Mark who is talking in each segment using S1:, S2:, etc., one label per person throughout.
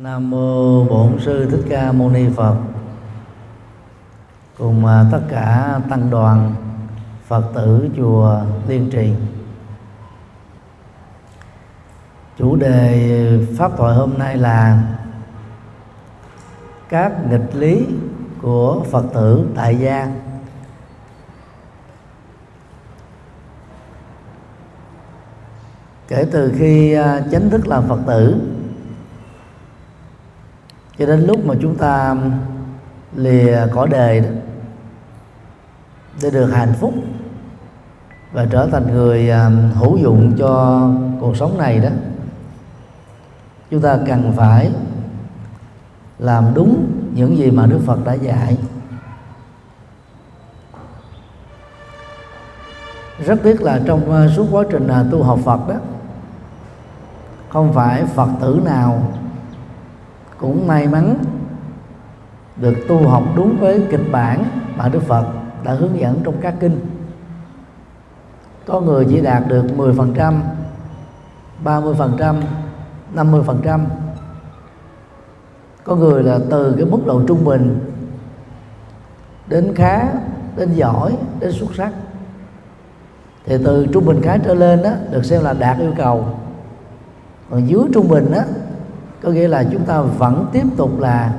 S1: Nam mô Bổn sư Thích Ca Mâu Ni Phật. Cùng à, tất cả tăng đoàn Phật tử chùa Liên Trì. Chủ đề pháp thoại hôm nay là các nghịch lý của Phật tử tại gia kể từ khi à, chính thức làm phật tử cho đến lúc mà chúng ta um, lìa cõi đời đó, để được hạnh phúc và trở thành người um, hữu dụng cho cuộc sống này đó chúng ta cần phải làm đúng những gì mà Đức Phật đã dạy. Rất tiếc là trong uh, suốt quá trình uh, tu học Phật đó không phải phật tử nào cũng may mắn được tu học đúng với kịch bản mà Đức Phật đã hướng dẫn trong các kinh. Có người chỉ đạt được 10% 30% 50% có người là từ cái mức độ trung bình đến khá, đến giỏi, đến xuất sắc. Thì từ trung bình khá trở lên đó được xem là đạt yêu cầu. Còn dưới trung bình đó có nghĩa là chúng ta vẫn tiếp tục là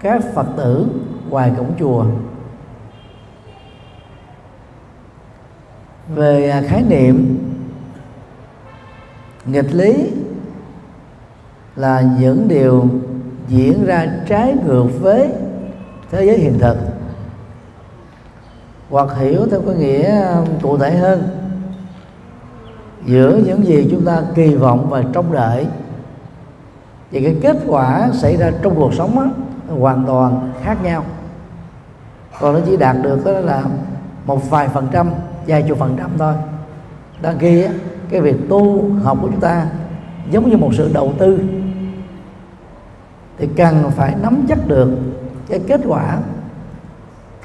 S1: các phật tử ngoài cổng chùa. Về à, khái niệm nghịch lý là những điều diễn ra trái ngược với thế giới hiện thực. Hoặc hiểu theo cái nghĩa à, cụ thể hơn, giữa những gì chúng ta kỳ vọng và trông đợi thì cái kết quả xảy ra trong cuộc sống đó, hoàn toàn khác nhau. Còn nó chỉ đạt được đó là một vài phần trăm vài chục phần trăm thôi. Đang khi cái việc tu học của chúng ta giống như một sự đầu tư. Thì cần phải nắm chắc được cái kết quả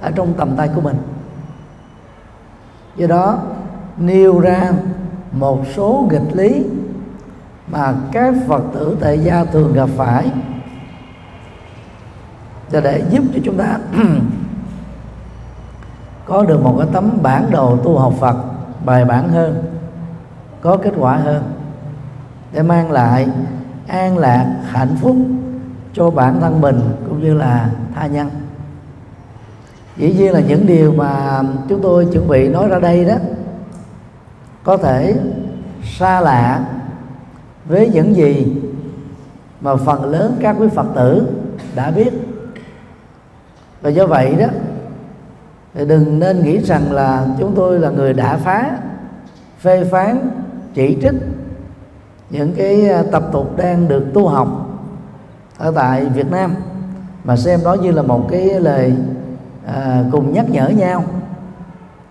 S1: ở trong tầm tay của mình. Do đó nêu ra một số nghịch lý mà các phật tử tại gia thường gặp phải. Cho để giúp cho chúng ta có được một cái tấm bản đồ tu học Phật bài bản hơn, có kết quả hơn, để mang lại an lạc, hạnh phúc cho bản thân mình cũng như là tha nhân. Dĩ nhiên là những điều mà chúng tôi chuẩn bị nói ra đây đó, có thể xa lạ với những gì mà phần lớn các quý phật tử đã biết. Và do vậy đó thì đừng nên nghĩ rằng là chúng tôi là người đã phá phê phán chỉ trích những cái à, tập tục đang được tu học ở tại Việt Nam mà xem đó như là một cái lời à, cùng nhắc nhở nhau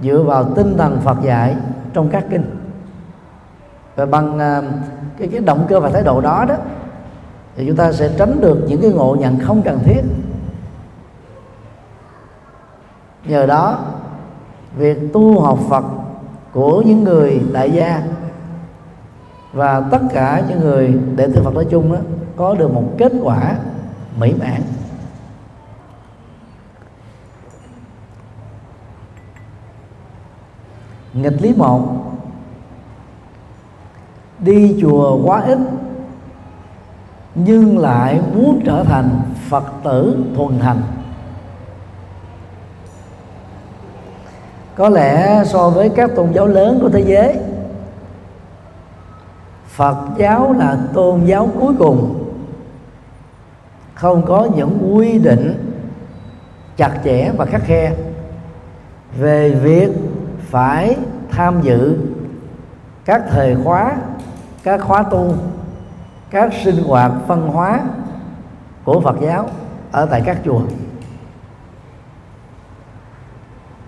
S1: dựa vào tinh thần Phật dạy trong các kinh. Và bằng à, cái cái động cơ và thái độ đó đó, thì chúng ta sẽ tránh được những cái ngộ nhận không cần thiết. Nhờ đó, việc tu học Phật của những người đại gia và tất cả những người đệ tử Phật nói chung đó có được một kết quả mỹ mãn. Nghịch lý một đi chùa quá ít, nhưng lại muốn trở thành phật tử thuần thành có lẽ so với các tôn giáo lớn của thế giới, phật giáo là tôn giáo cuối cùng. Không có những quy định chặt chẽ và khắc khe về việc phải tham dự các thời khóa các khóa tu, các sinh hoạt văn hóa của Phật giáo ở tại các chùa.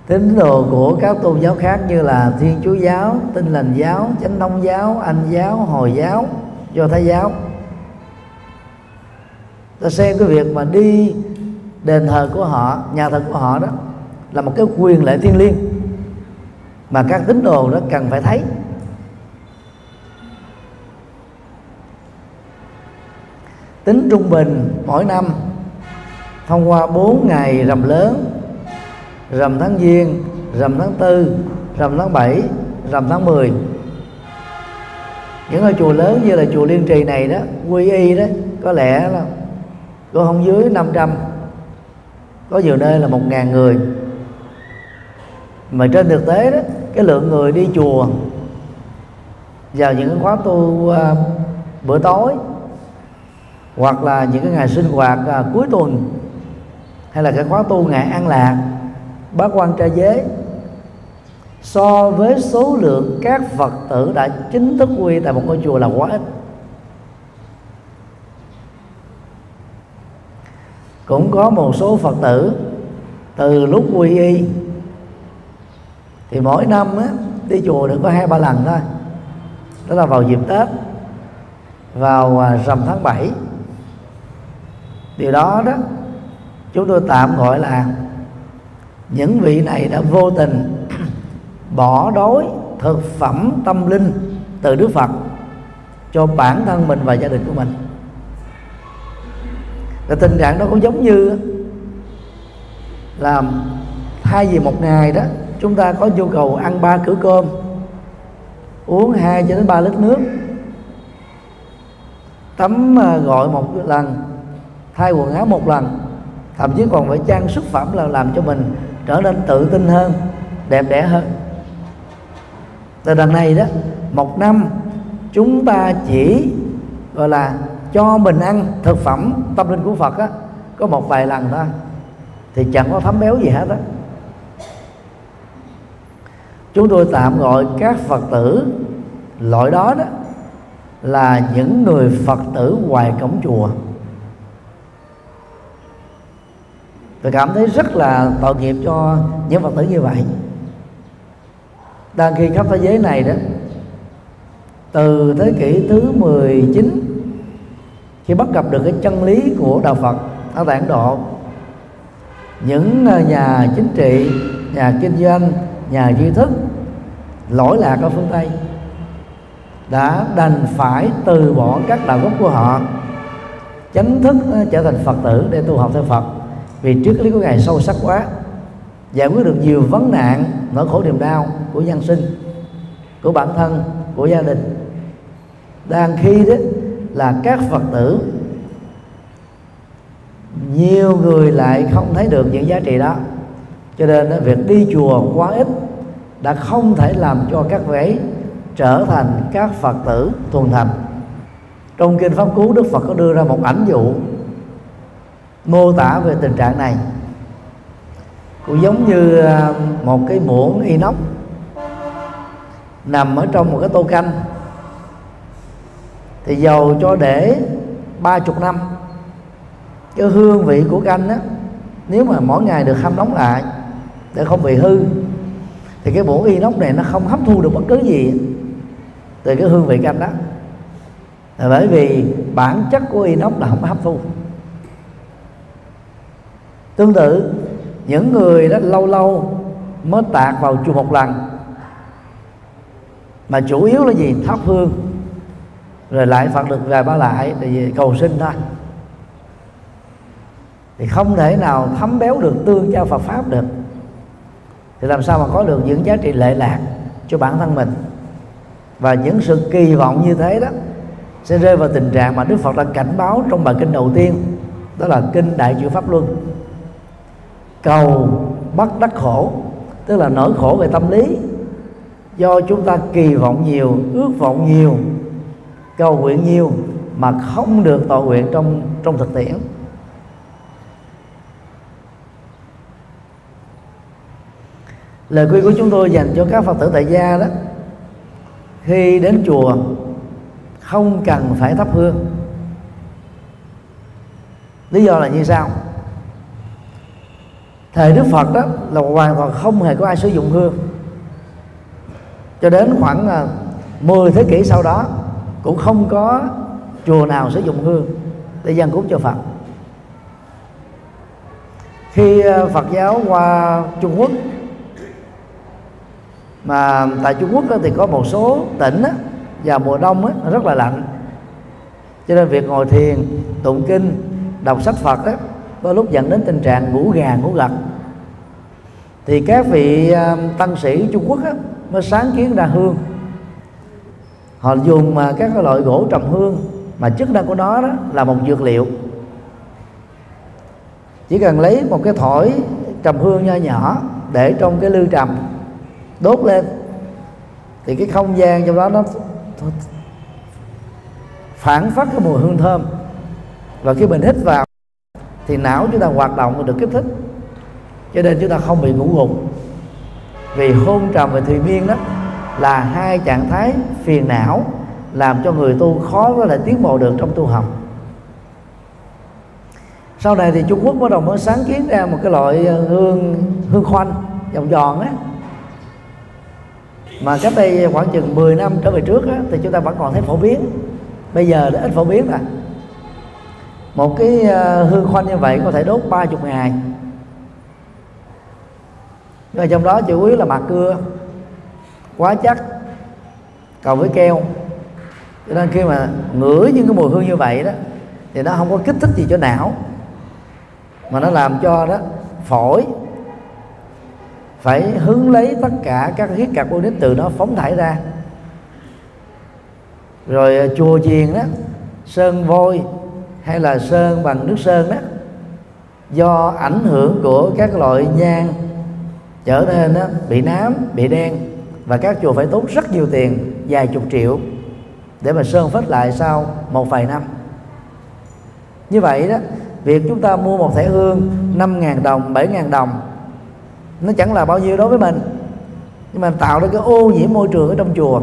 S1: Tín đồ của các tôn giáo khác như là thiên chúa giáo, tinh lành giáo, chánh thông giáo, anh giáo, hồi giáo, do thái giáo. Ta xem cái việc mà đi đền thờ của họ, nhà thờ của họ đó là một cái quyền lệ thiêng liêng mà các tín đồ đó cần phải thấy. Tính trung bình mỗi năm thông qua 4 ngày rằm lớn rằm tháng giêng rằm tháng tư rằm tháng 7 rằm tháng 10 những ngôi chùa lớn như là chùa Liên Trì này đó quy y đó có lẽ là có không dưới 500 có nhiều nơi là một ngàn người. Mà trên thực tế đó cái lượng người đi chùa vào những khóa tu uh, bữa tối hoặc là những cái ngày sinh hoạt à, cuối tuần hay là cái khóa tu ngày an lạc bác quan trai giới so với số lượng các phật tử đã chính thức quy tại một ngôi chùa là quá ít. Cũng có một số phật tử từ lúc quy y thì mỗi năm á, đi chùa được có hai ba lần thôi. Đó là vào dịp tết vào à, rằm tháng 7 điều đó đó, chúng tôi tạm gọi là những vị này đã vô tình bỏ đói thực phẩm tâm linh từ Đức Phật cho bản thân mình và gia đình của mình. Và tình trạng đó cũng giống như là thay vì một ngày đó, chúng ta có nhu cầu ăn ba cửa cơm, uống 2 cho đến 3 lít nước. Tắm à, gọi một lần thay quần áo một lần. Thậm chí còn phải trang sức phẩm là làm cho mình trở nên tự tin hơn, đẹp đẽ hơn. Từ đằng này đó, một năm chúng ta chỉ, gọi là, cho mình ăn thực phẩm, tâm linh của Phật á, có một vài lần thôi, thì chẳng có thấm béo gì hết á. Chúng tôi tạm gọi các phật tử, loại đó đó là những người phật tử ngoài cổng chùa. Tôi cảm thấy rất là tội nghiệp cho những phật tử như vậy. Đang khi khắp thế giới này đó, từ thế kỷ thứ 19 khi bắt gặp được cái chân lý của đạo Phật ở tại Ấn Độ, những ờ, nhà chính trị, nhà kinh doanh, nhà duy thức lỗi lạc ở phương tây đã đành phải từ bỏ các đạo gốc của họ, chánh thức ờ, trở thành phật tử để tu học theo phật vì trước lý của ngài sâu sắc quá, giải quyết được nhiều vấn nạn, nỗi khổ niềm đau của nhân sinh, của bản thân, của gia đình. Đang khi đó là các phật tử, nhiều người lại không thấy được những giá trị đó. Cho nên việc đi chùa quá ít đã không thể làm cho các vị trở thành các phật tử thuần thành. Trong kinh pháp cú đức phật có đưa ra một ảnh dụ mô tả về tình trạng này. Cũng giống như ờ, một cái muỗng inox nằm ở trong một cái tô canh. Thì dầu cho để ba chục năm, cái hương vị của canh á, nếu mà mỗi ngày được hâm nóng lại để không bị hư, thì cái muỗng inox này nó không hấp thu được bất cứ gì từ cái hương vị canh đó. Là bởi vì bản chất của inox là không hấp thu tương tự, những người đó lâu lâu mới tạc vào chùa một lần. Mà chủ yếu là gì? Thắp hương, rồi lại phật được vài ba lại thì cầu sinh thôi. Thì không thể nào thấm béo được tương cho Phật pháp được. Thì làm sao mà có được những giá trị lệ lạc cho bản thân mình? Và những sự kỳ vọng như thế đó sẽ rơi vào tình trạng mà Đức Phật đã cảnh báo trong bài kinh đầu tiên, đó là kinh Đại chư Pháp Luân cầu bắt đắc khổ, tức là nỗi khổ về tâm lý. Do chúng ta kỳ vọng nhiều, ước vọng nhiều, cầu nguyện nhiều mà không được tội nguyện trong trong thực tiễn. Lời khuyên của chúng tôi dành cho các phật tử tại gia đó, khi đến chùa, không cần phải thắp hương. Lý do là như sau thời đức phật đó là hoàn toàn không hề có ai sử dụng hương. Cho đến khoảng à, 10 thế kỷ sau đó, cũng không có chùa nào sử dụng hương. Để dân cúng cho phật. Khi à, phật giáo qua trung quốc, mà tại Trung Quốc thì có một số tỉnh vào mùa đông rất là lạnh. Cho nên việc ngồi thiền, tụng kinh, đọc sách phật đó có lúc dẫn đến tình trạng ngủ gà ngủ gật. Thì các vị à, tăng sĩ trung quốc á, mới sáng kiến ra hương. Họ dùng mà các loại gỗ trầm hương mà chức năng của nó đó là một dược liệu. Chỉ cần lấy một cái thỏi trầm hương nho nhỏ để trong cái lư trầm đốt lên thì cái không gian trong đó nó phản phát cái mùi hương thơm. Và khi mình hít vào thì não chúng ta hoạt động được kích thích. Cho nên chúng ta không bị ngủ gục. Vì hôn trầm và thùy miên đó là hai trạng thái phiền não làm cho người tu khó có thể tiến bộ được trong tu học sau này thì Trung Quốc bắt đầu mới sáng kiến ra một cái loại ờ, hương hương khoanh vòng giòn á. Mà cách đây khoảng chừng 10 năm trở về trước á, thì chúng ta vẫn còn thấy phổ biến. Bây giờ đã ít phổ biến rồi một cái ờ, hương khoanh như vậy có thể đốt ba chục ngày. Và trong đó chủ yếu là bạc cưa, quá chắc, cầu với keo. Cho nên khi mà ngửi những cái mùi hương như vậy đó, thì nó không có kích thích gì cho não, mà nó làm cho đó, phổi phải hướng lấy tất cả các khí carbonic từ nó phóng thải ra. Rồi ờ, chùa chiền đó, sơn vôi hay là sơn bằng nước sơn đó do ảnh hưởng của các loại nhang trở nên đó, bị nám bị đen và các chùa phải tốn rất nhiều tiền vài chục triệu để mà sơn phết lại sau một vài năm. Như vậy đó việc chúng ta mua một thẻ hương 5.000 đồng 7.000 đồng nó chẳng là bao nhiêu đối với mình nhưng mà tạo ra cái ô nhiễm môi trường ở trong chùa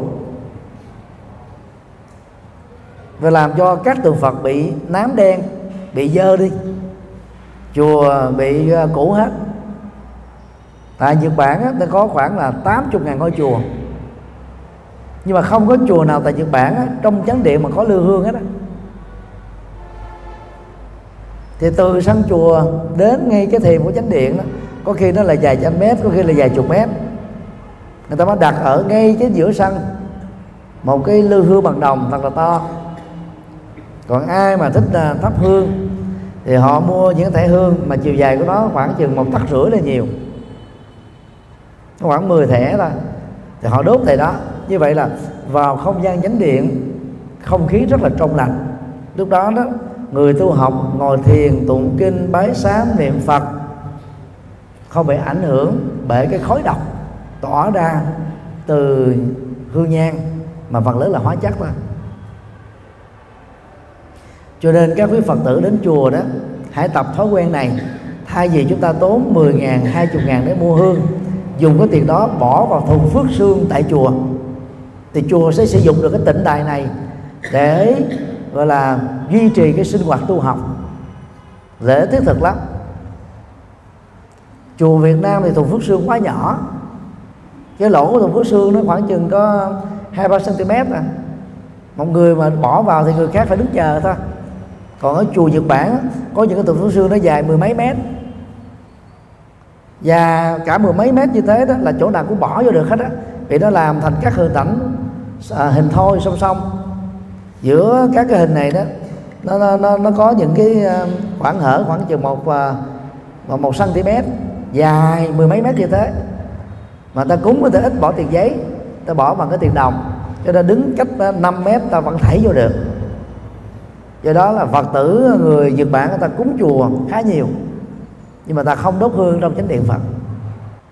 S1: và làm cho các tượng Phật bị nám đen bị dơ đi. Chùa bị à, cũ hết. Tại Nhật Bản á, nó có khoảng là 80 ngàn ngôi chùa. Nhưng mà không có chùa nào tại Nhật Bản á, trong chánh điện mà có lư hương hết á. Thì từ sân chùa đến ngay cái thềm của chánh điện đó có khi nó là vài trăm mét có khi là vài chục mét. Người ta mới đặt ở ngay cái giữa sân một cái lư hương bằng đồng thật là to còn ai mà thích à, thắp hương thì họ mua những thẻ hương mà chiều dài của nó khoảng chừng một tấc rưỡi là nhiều. Khoảng 10 thẻ thôi. Thì họ đốt thầy đó. Như vậy là vào không gian chánh điện, không khí rất là trong lành. Lúc đó đó, người tu học ngồi thiền, tụng kinh, bái sám, niệm phật, không bị ảnh hưởng bởi cái khói độc tỏa ra từ hương nhang, mà phần lớn là hóa chất thôi cho nên các quý phật tử đến chùa đó, hãy tập thói quen này. Thay vì chúng ta tốn 10 ngàn 20 ngàn để mua hương, dùng cái tiền đó bỏ vào thùng phước xương tại chùa, thì chùa sẽ sử dụng được cái tịnh đài này để, gọi là, duy trì cái sinh hoạt tu học. Dễ thiết thực lắm. Chùa Việt Nam thì thùng phước xương quá nhỏ. Cái lỗ của thùng phước xương nó khoảng chừng có hai ba cm à. Một người mà bỏ vào thì người khác phải đứng chờ thôi còn ở chùa Nhật Bản có những cái tượng phật sư nó dài mười mấy mét. Và cả mười mấy mét như thế đó là chỗ nào cũng bỏ vô được hết á. Vì nó làm thành các hình ảnh à, hình thoi song song. Giữa các cái hình này đó nó nó nó có những cái à, khoảng hở khoảng chừng một và một cm dài mười mấy mét như thế. Mà ta cúng có thể ít bỏ tiền giấy ta bỏ bằng cái tiền đồng. Cho nên đứng cách à, 5 mét ta vẫn thấy vô được do đó là phật tử, người nhật bản người ta cúng chùa khá nhiều, nhưng mà ta không đốt hương trong chánh điện phật.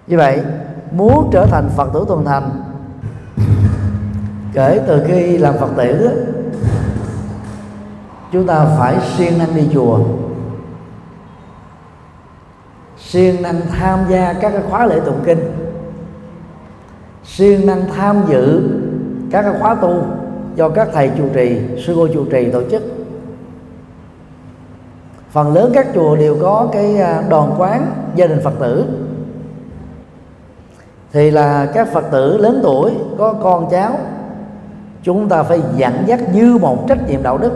S1: Như vậy, muốn trở thành phật tử tuần thành, kể từ khi làm phật tử chúng ta phải siêng năng đi chùa, siêng năng tham gia các cái khóa lễ tụng kinh, siêng năng tham dự các cái khóa tu do các thầy trụ trì, sư cô trụ trì tổ chức phần lớn các chùa đều có cái à, đoàn quán gia đình phật tử. Thì là các phật tử lớn tuổi có con cháu chúng ta phải dẫn dắt như một trách nhiệm đạo đức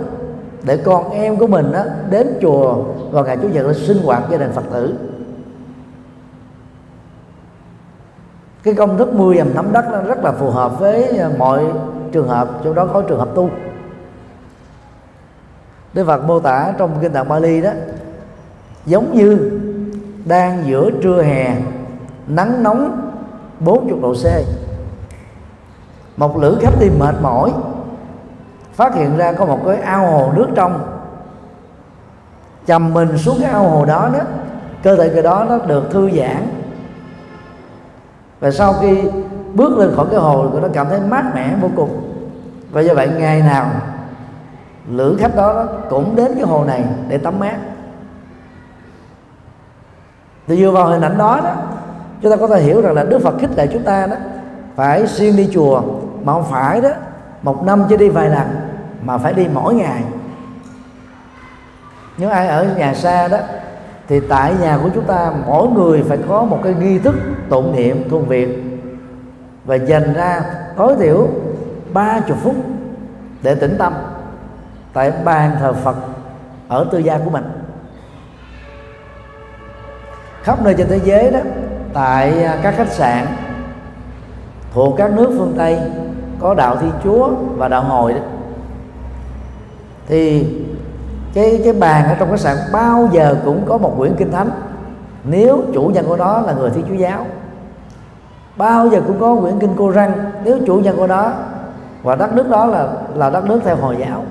S1: để con em của mình đó, đến chùa vào ngày chủ nhật để sinh hoạt gia đình phật tử. Cái công thức mưa dầm nắm đất nó rất là phù hợp với à, mọi trường hợp trong đó có trường hợp tu. Đức Phật mô tả trong kinh tạng Bali đó, giống như đang giữa trưa hè, nắng nóng 40 độ C. Một lữ khách đi mệt mỏi, phát hiện ra có một cái ao hồ nước trong. Chầm mình xuống cái ao hồ đó đó, cơ thể người đó nó được thư giãn. Và sau khi bước lên khỏi cái hồ, người nó cảm thấy mát mẻ vô cùng. Và do vậy, ngày nào lữ khách đó cũng đến cái hồ này để tắm mát. Thì dựa vào hình ảnh đó đó, chúng ta có thể hiểu rằng là đức phật khích lệ chúng ta đó phải xuyên đi chùa, mà không phải đó, một năm chỉ đi vài lần mà phải đi mỗi ngày. Nếu ai ở nhà xa đó, thì tại nhà của chúng ta mỗi người phải có một cái nghi thức tụng niệm công việc. Và dành ra tối thiểu ba chục phút để tĩnh tâm tại bàn thờ Phật, ở tư gia của mình. Khắp nơi trên thế giới đó, tại à, các khách sạn, thuộc các nước phương Tây, có đạo Thiên Chúa và đạo Hồi đó. Thì cái cái bàn ở trong khách sạn bao giờ cũng có một quyển kinh thánh. Nếu chủ nhân của đó là người Thiên Chúa giáo, bao giờ cũng có quyển kinh cô răng. Nếu chủ nhân của đó và đất nước đó là là đất nước theo hồi giáo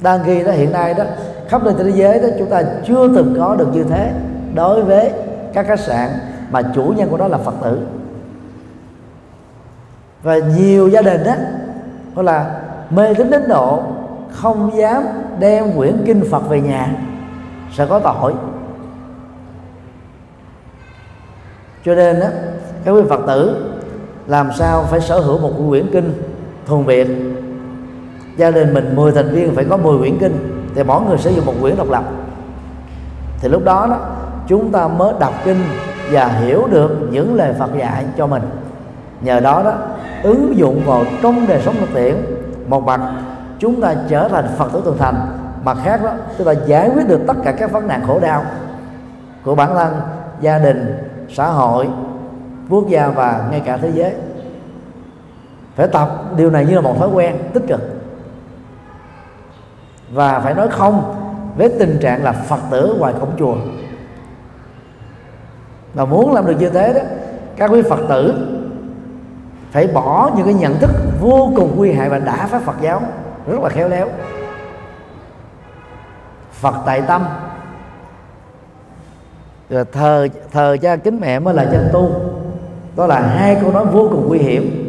S1: đang ghi đó, hiện nay đó, khắp nơi trên thế giới đó, chúng ta chưa từng có được như thế đối với các khách sạn mà chủ nhân của đó là phật tử. Và nhiều gia đình đó gọi là mê tín đến độ không dám đem quyển kinh phật về nhà sẽ có tội. Cho nên đó các quý phật tử, làm sao phải sở hữu một quyển kinh thuần việt gia đình mình 10 thành viên phải có 10 quyển kinh thì mỗi người sử dụng một quyển độc lập. Thì lúc đó đó, chúng ta mới đọc kinh và hiểu được những lời Phật dạy cho mình. Nhờ đó đó, ứng dụng vào trong đời sống thực tiễn, một mặt chúng ta trở thành Phật tử tường thành, mặt khác đó, chúng ta giải quyết được tất cả các vấn nạn khổ đau của bản thân, gia đình, xã hội, quốc gia và ngay cả thế giới. Phải tập điều này như là một thói quen tích cực và phải nói không với tình trạng là phật tử ngoài cổng chùa. Và muốn làm được như thế đó, các quý phật tử phải bỏ những cái nhận thức vô cùng nguy hại và đã phá phật giáo rất là khéo léo. Phật tại tâm. Rồi thờ thờ cha kính mẹ mới là chân tu. Đó là hai câu nói vô cùng nguy hiểm.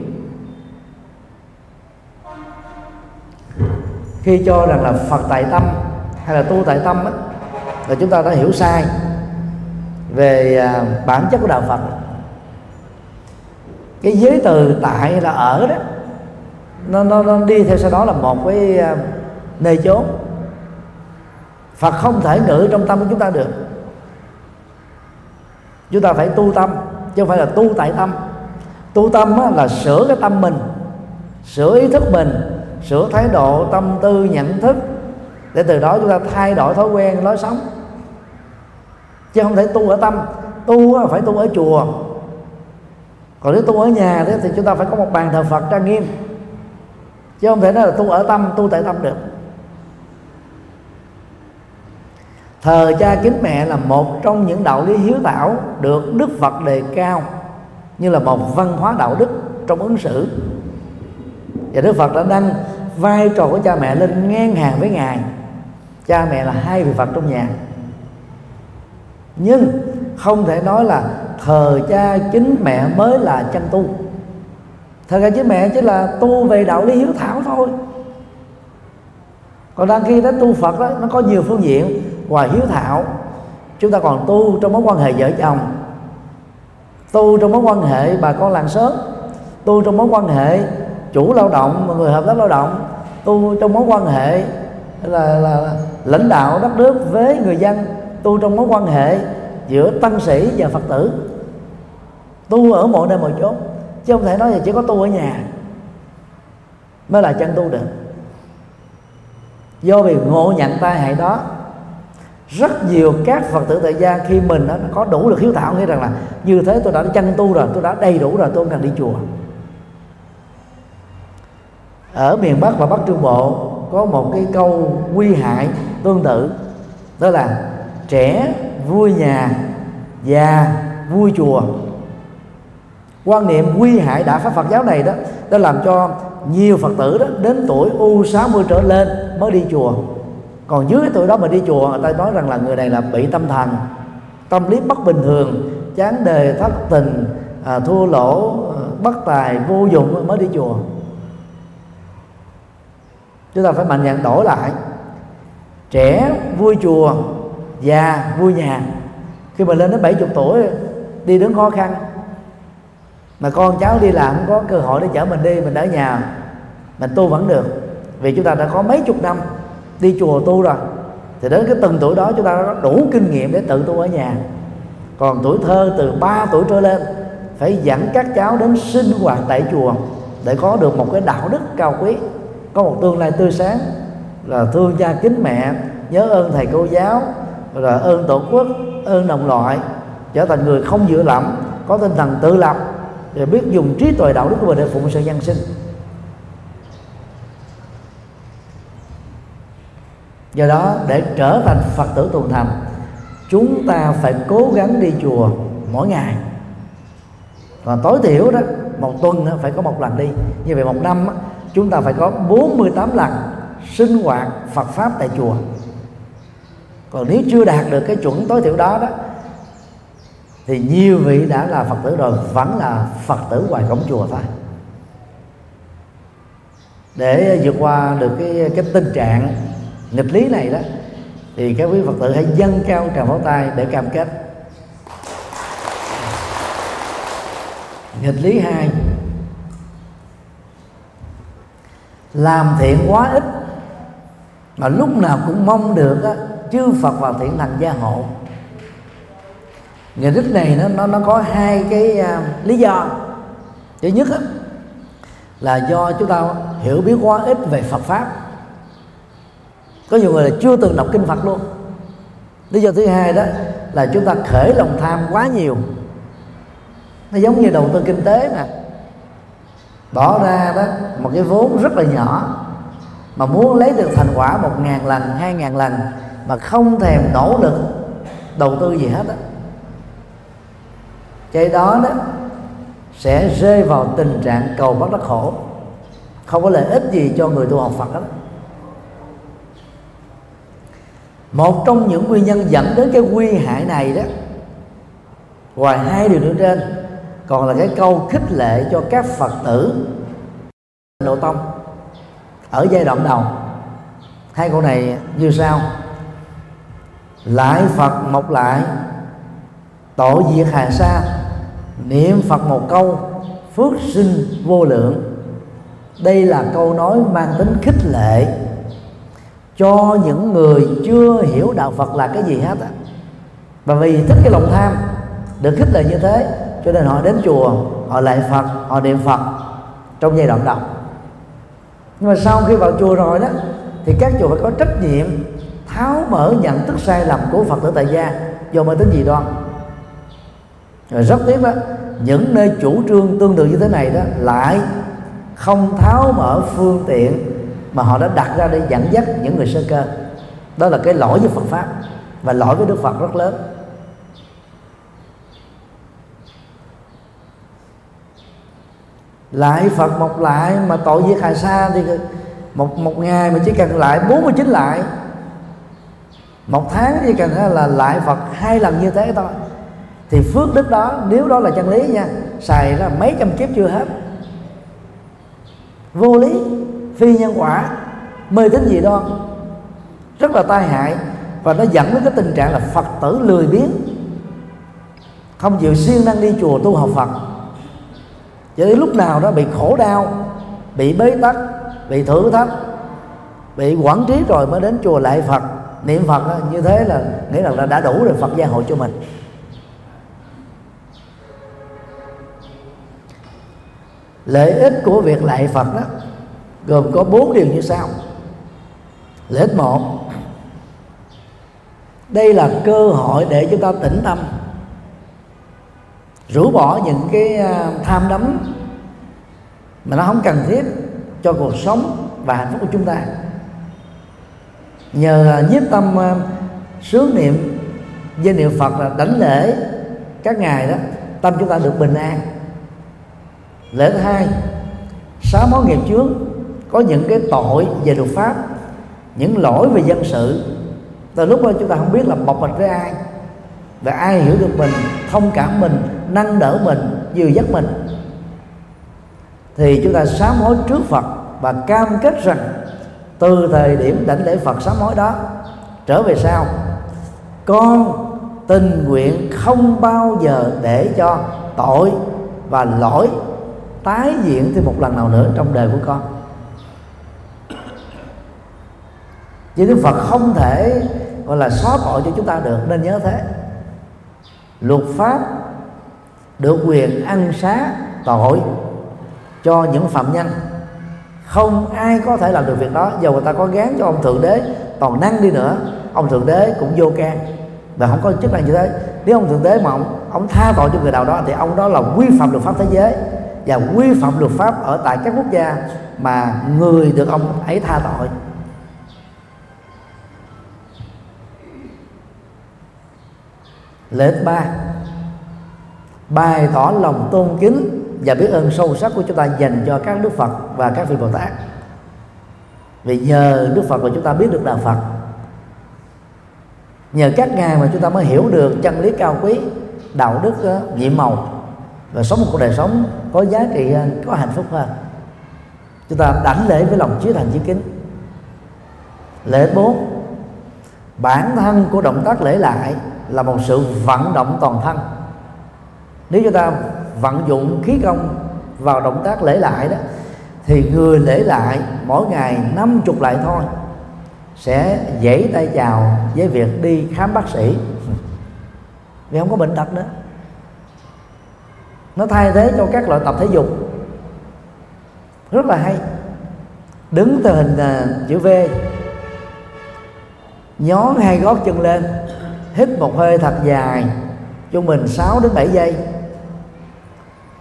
S1: Khi cho rằng là phật tại tâm hay là tu tại tâm á, là chúng ta đã hiểu sai về à, bản chất của đạo phật. Cái giới từ tại là ở đó nó, nó, nó đi theo sau đó là một cái à, nơi chốn. Phật không thể ngự trong tâm của chúng ta được. Chúng ta phải tu tâm chứ không phải là tu tại tâm. Tu tâm là sửa cái tâm mình sửa ý thức mình sửa thái độ, tâm tư, nhận thức, để từ đó chúng ta thay đổi thói quen, lối sống. Chứ không thể tu ở tâm, tu phải tu ở chùa. Còn nếu tu ở nhà thì chúng ta phải có một bàn thờ phật trang nghiêm. Chứ không thể nói là tu ở tâm, tu tại tâm được. Thờ cha kính mẹ là một trong những đạo lý hiếu thảo được đức phật đề cao như là một văn hóa đạo đức trong ứng xử. Và đức phật đã đăng vai trò của cha mẹ lên ngang hàng với ngài. Cha mẹ là hai vị phật trong nhà. Nhưng không thể nói là thờ cha chính mẹ mới là chân tu. Thờ cha chính mẹ chỉ là tu về đạo lý hiếu thảo thôi. Còn đang khi đến tu phật đó, nó có nhiều phương diện ngoài hiếu thảo. Chúng ta còn tu trong mối quan hệ vợ chồng, tu trong mối quan hệ bà con làng xóm, tu trong mối quan hệ chủ lao động và người hợp tác lao động tu trong mối quan hệ là, là, là lãnh đạo đất nước với người dân tu trong mối quan hệ giữa tăng sĩ và phật tử. Tu ở mọi nơi mọi chỗ chứ không thể nói là chỉ có tu ở nhà mới là chân tu được. Do vì ngộ nhận tai hại đó rất nhiều các phật tử tại gia khi mình đó, có đủ được hiếu thảo nghĩ rằng là như thế tôi đã chân tu rồi tôi đã đầy đủ rồi tôi không cần đi chùa ở miền bắc và bắc trung bộ có một cái câu quy hại tương tự đó là trẻ vui nhà già vui chùa. Quan niệm quy hại đạo pháp Phật giáo này đó đã làm cho nhiều Phật tử đó đến tuổi u 60 trở lên mới đi chùa. Còn dưới tuổi đó mà đi chùa người ta nói rằng là người này là bị tâm thần tâm lý bất bình thường chán đề thất tình à, thua lỗ à, bất tài vô dụng mới đi chùa chúng ta phải mạnh dạn đổi lại. Trẻ vui chùa, già vui nhà. Khi mà lên đến 70 tuổi, đi đứng khó khăn. Mà con cháu đi làm không có cơ hội để chở mình đi, mình ở nhà. Mình tu vẫn được. Vì chúng ta đã có mấy chục năm đi chùa tu rồi. Thì đến cái từng tuổi đó, chúng ta đã đủ kinh nghiệm để tự tu ở nhà. Còn tuổi thơ từ 3 tuổi trở lên, phải dẫn các cháu đến sinh hoạt tại chùa để có được một cái đạo đức cao quý có một tương lai tươi sáng là thương cha kính mẹ, nhớ ơn thầy cô giáo, rồi ơn tổ quốc, ơn đồng loại, trở thành người không dựa lẫm có tinh thần tự lập, rồi biết dùng trí tuệ đạo đức của mình để phụng sự nhân sinh. Do đó, để trở thành phật tử tuần thành, chúng ta phải cố gắng đi chùa mỗi ngày. Và tối thiểu đó, một tuần phải có một lần đi. Như vậy một năm chúng ta phải có 48 lần sinh hoạt Phật pháp tại chùa. Còn nếu chưa đạt được cái chuẩn tối thiểu đó đó, thì nhiều vị đã là Phật tử rồi, vẫn là Phật tử ngoài cổng chùa thôi. Để vượt qua được cái cái tình trạng nghịch lý này đó, thì các quý Phật tử hãy dâng cao tràng pháo tay để cam kết. Nghịch lý hai làm thiện quá ít. Mà lúc nào cũng mong được á, chư Phật và thiện thần gia hộ. Nghề lý này nó nó nó có hai cái uh, lý do. Thứ nhất á, là do chúng ta hiểu biết quá ít về Phật pháp. Có nhiều người là chưa từng đọc kinh Phật luôn. Lý do thứ hai đó là chúng ta khởi lòng tham quá nhiều. Nó giống như đầu tư kinh tế mà bỏ ra đó, một cái vốn rất là nhỏ, mà muốn lấy được thành quả một ngàn lần, hai ngàn lần, mà không thèm nỗ lực đầu tư gì hết á. Cái đó đó sẽ rơi vào tình trạng cầu bắt đắc khổ, không có lợi ích gì cho người tu học Phật đó. Một trong những nguyên nhân dẫn đến cái nguy hại này đó, ngoài hai điều nữa trên còn là cái câu khích lệ cho các phật tử. Nội tông, ở giai đoạn đầu, hai câu này như sau. Lại phật một lại, tổ diệt hà sa, niệm phật một câu, phước sinh vô lượng. Đây là câu nói mang tính khích lệ. Cho những người chưa hiểu đạo Phật là cái gì hết á. Và vì thích cái lòng tham, được khích lệ như thế cho nên họ đến chùa, họ lại Phật, họ niệm Phật trong giai đoạn đầu. Nhưng mà sau khi vào chùa rồi đó, thì các chùa phải có trách nhiệm tháo mở nhận thức sai lầm của Phật tử tại gia, do mê tính dị đoan. Rồi rất tiếc đó, những nơi chủ trương tương tự như thế này đó lại không tháo mở phương tiện mà họ đã đặt ra để dẫn dắt những người sơ cơ. Đó là cái lỗi với Phật pháp và lỗi với Đức Phật rất lớn. Lại Phật một lại mà tội diệt hà sa thì một một ngày mà chỉ cần lại 49 lại. Một tháng chỉ cần là lại Phật hai lần như thế thôi. Thì phước đức đó, nếu đó là chân lý nha, xài ra mấy trăm kiếp chưa hết. Vô lý, phi nhân quả, mê tín gì đoan rất là tai hại. Và nó dẫn đến cái tình trạng là phật tử lười biếng, không chịu siêng năng đi chùa tu học phật cho đến lúc nào đó bị khổ đau bị bế tắc bị thử thách bị quản trí rồi mới đến chùa lại phật. Niệm phật đó, như thế là nghĩa là đã đủ rồi phật gia hộ cho mình. Lợi ích của việc lại phật đó gồm có bốn điều như sau. Lợi ích một đây là cơ hội để chúng ta tĩnh tâm rũ bỏ những cái à, tham đắm mà nó không cần thiết cho cuộc sống và hạnh phúc của chúng ta. Nhờ nhiếp tâm à, sướng niệm danh niệm phật là đánh lễ các ngày đó, tâm chúng ta được bình an. Lễ thứ hai, sáu món nghiệp trước có những cái tội về luật pháp, những lỗi về dân sự. Từ lúc đó chúng ta không biết là bộc bạch với ai và ai hiểu được mình, thông cảm mình nâng đỡ mình, dìu dắt mình. Thì chúng ta sám hối trước Phật và cam kết rằng từ thời điểm đảnh lễ Phật sám hối đó trở về sau, con tình nguyện không bao giờ để cho tội và lỗi tái diễn thêm một lần nào nữa trong đời của con. Chứ Đức Phật không thể, gọi là, xóa tội cho chúng ta được, nên nhớ thế. Luật pháp được quyền ăn xá tội cho những phạm nhân. Không ai có thể làm được việc đó. Dù người ta có gán cho ông thượng đế toàn năng đi nữa. Ông thượng đế cũng vô can. Và không có chức năng như thế nếu ông thượng đế mà ông, ông tha tội cho người nào đó thì ông đó là vi phạm luật pháp thế giới. Và vi phạm luật pháp ở tại các quốc gia mà người được ông ấy tha tội. Lễ ba bày tỏ lòng tôn kính và biết ơn sâu sắc của chúng ta dành cho các đức Phật và các vị Bồ Tát. Vì nhờ Đức Phật mà chúng ta biết được đạo Phật. Nhờ các ngài mà chúng ta mới hiểu được chân lý cao quý, đạo đức ờ, nhiệm màu và sống một cuộc đời sống có giá trị có hạnh phúc hơn. Chúng ta đảnh lễ với lòng chí thành chí kính. Lễ bốn bản thân của động tác lễ lại là một sự vận động toàn thân nếu chúng ta vận dụng khí công vào động tác lễ lại đó thì người lễ lại mỗi ngày năm chục lại thôi sẽ dễ tay chào với việc đi khám bác sĩ. Vì không có bệnh tật nữa. Nó thay thế cho các loại tập thể dục. Rất là hay. Đứng từ hình uh, chữ V. Nhón hai gót chân lên hít một hơi thật dài trung bình 6 đến 7 giây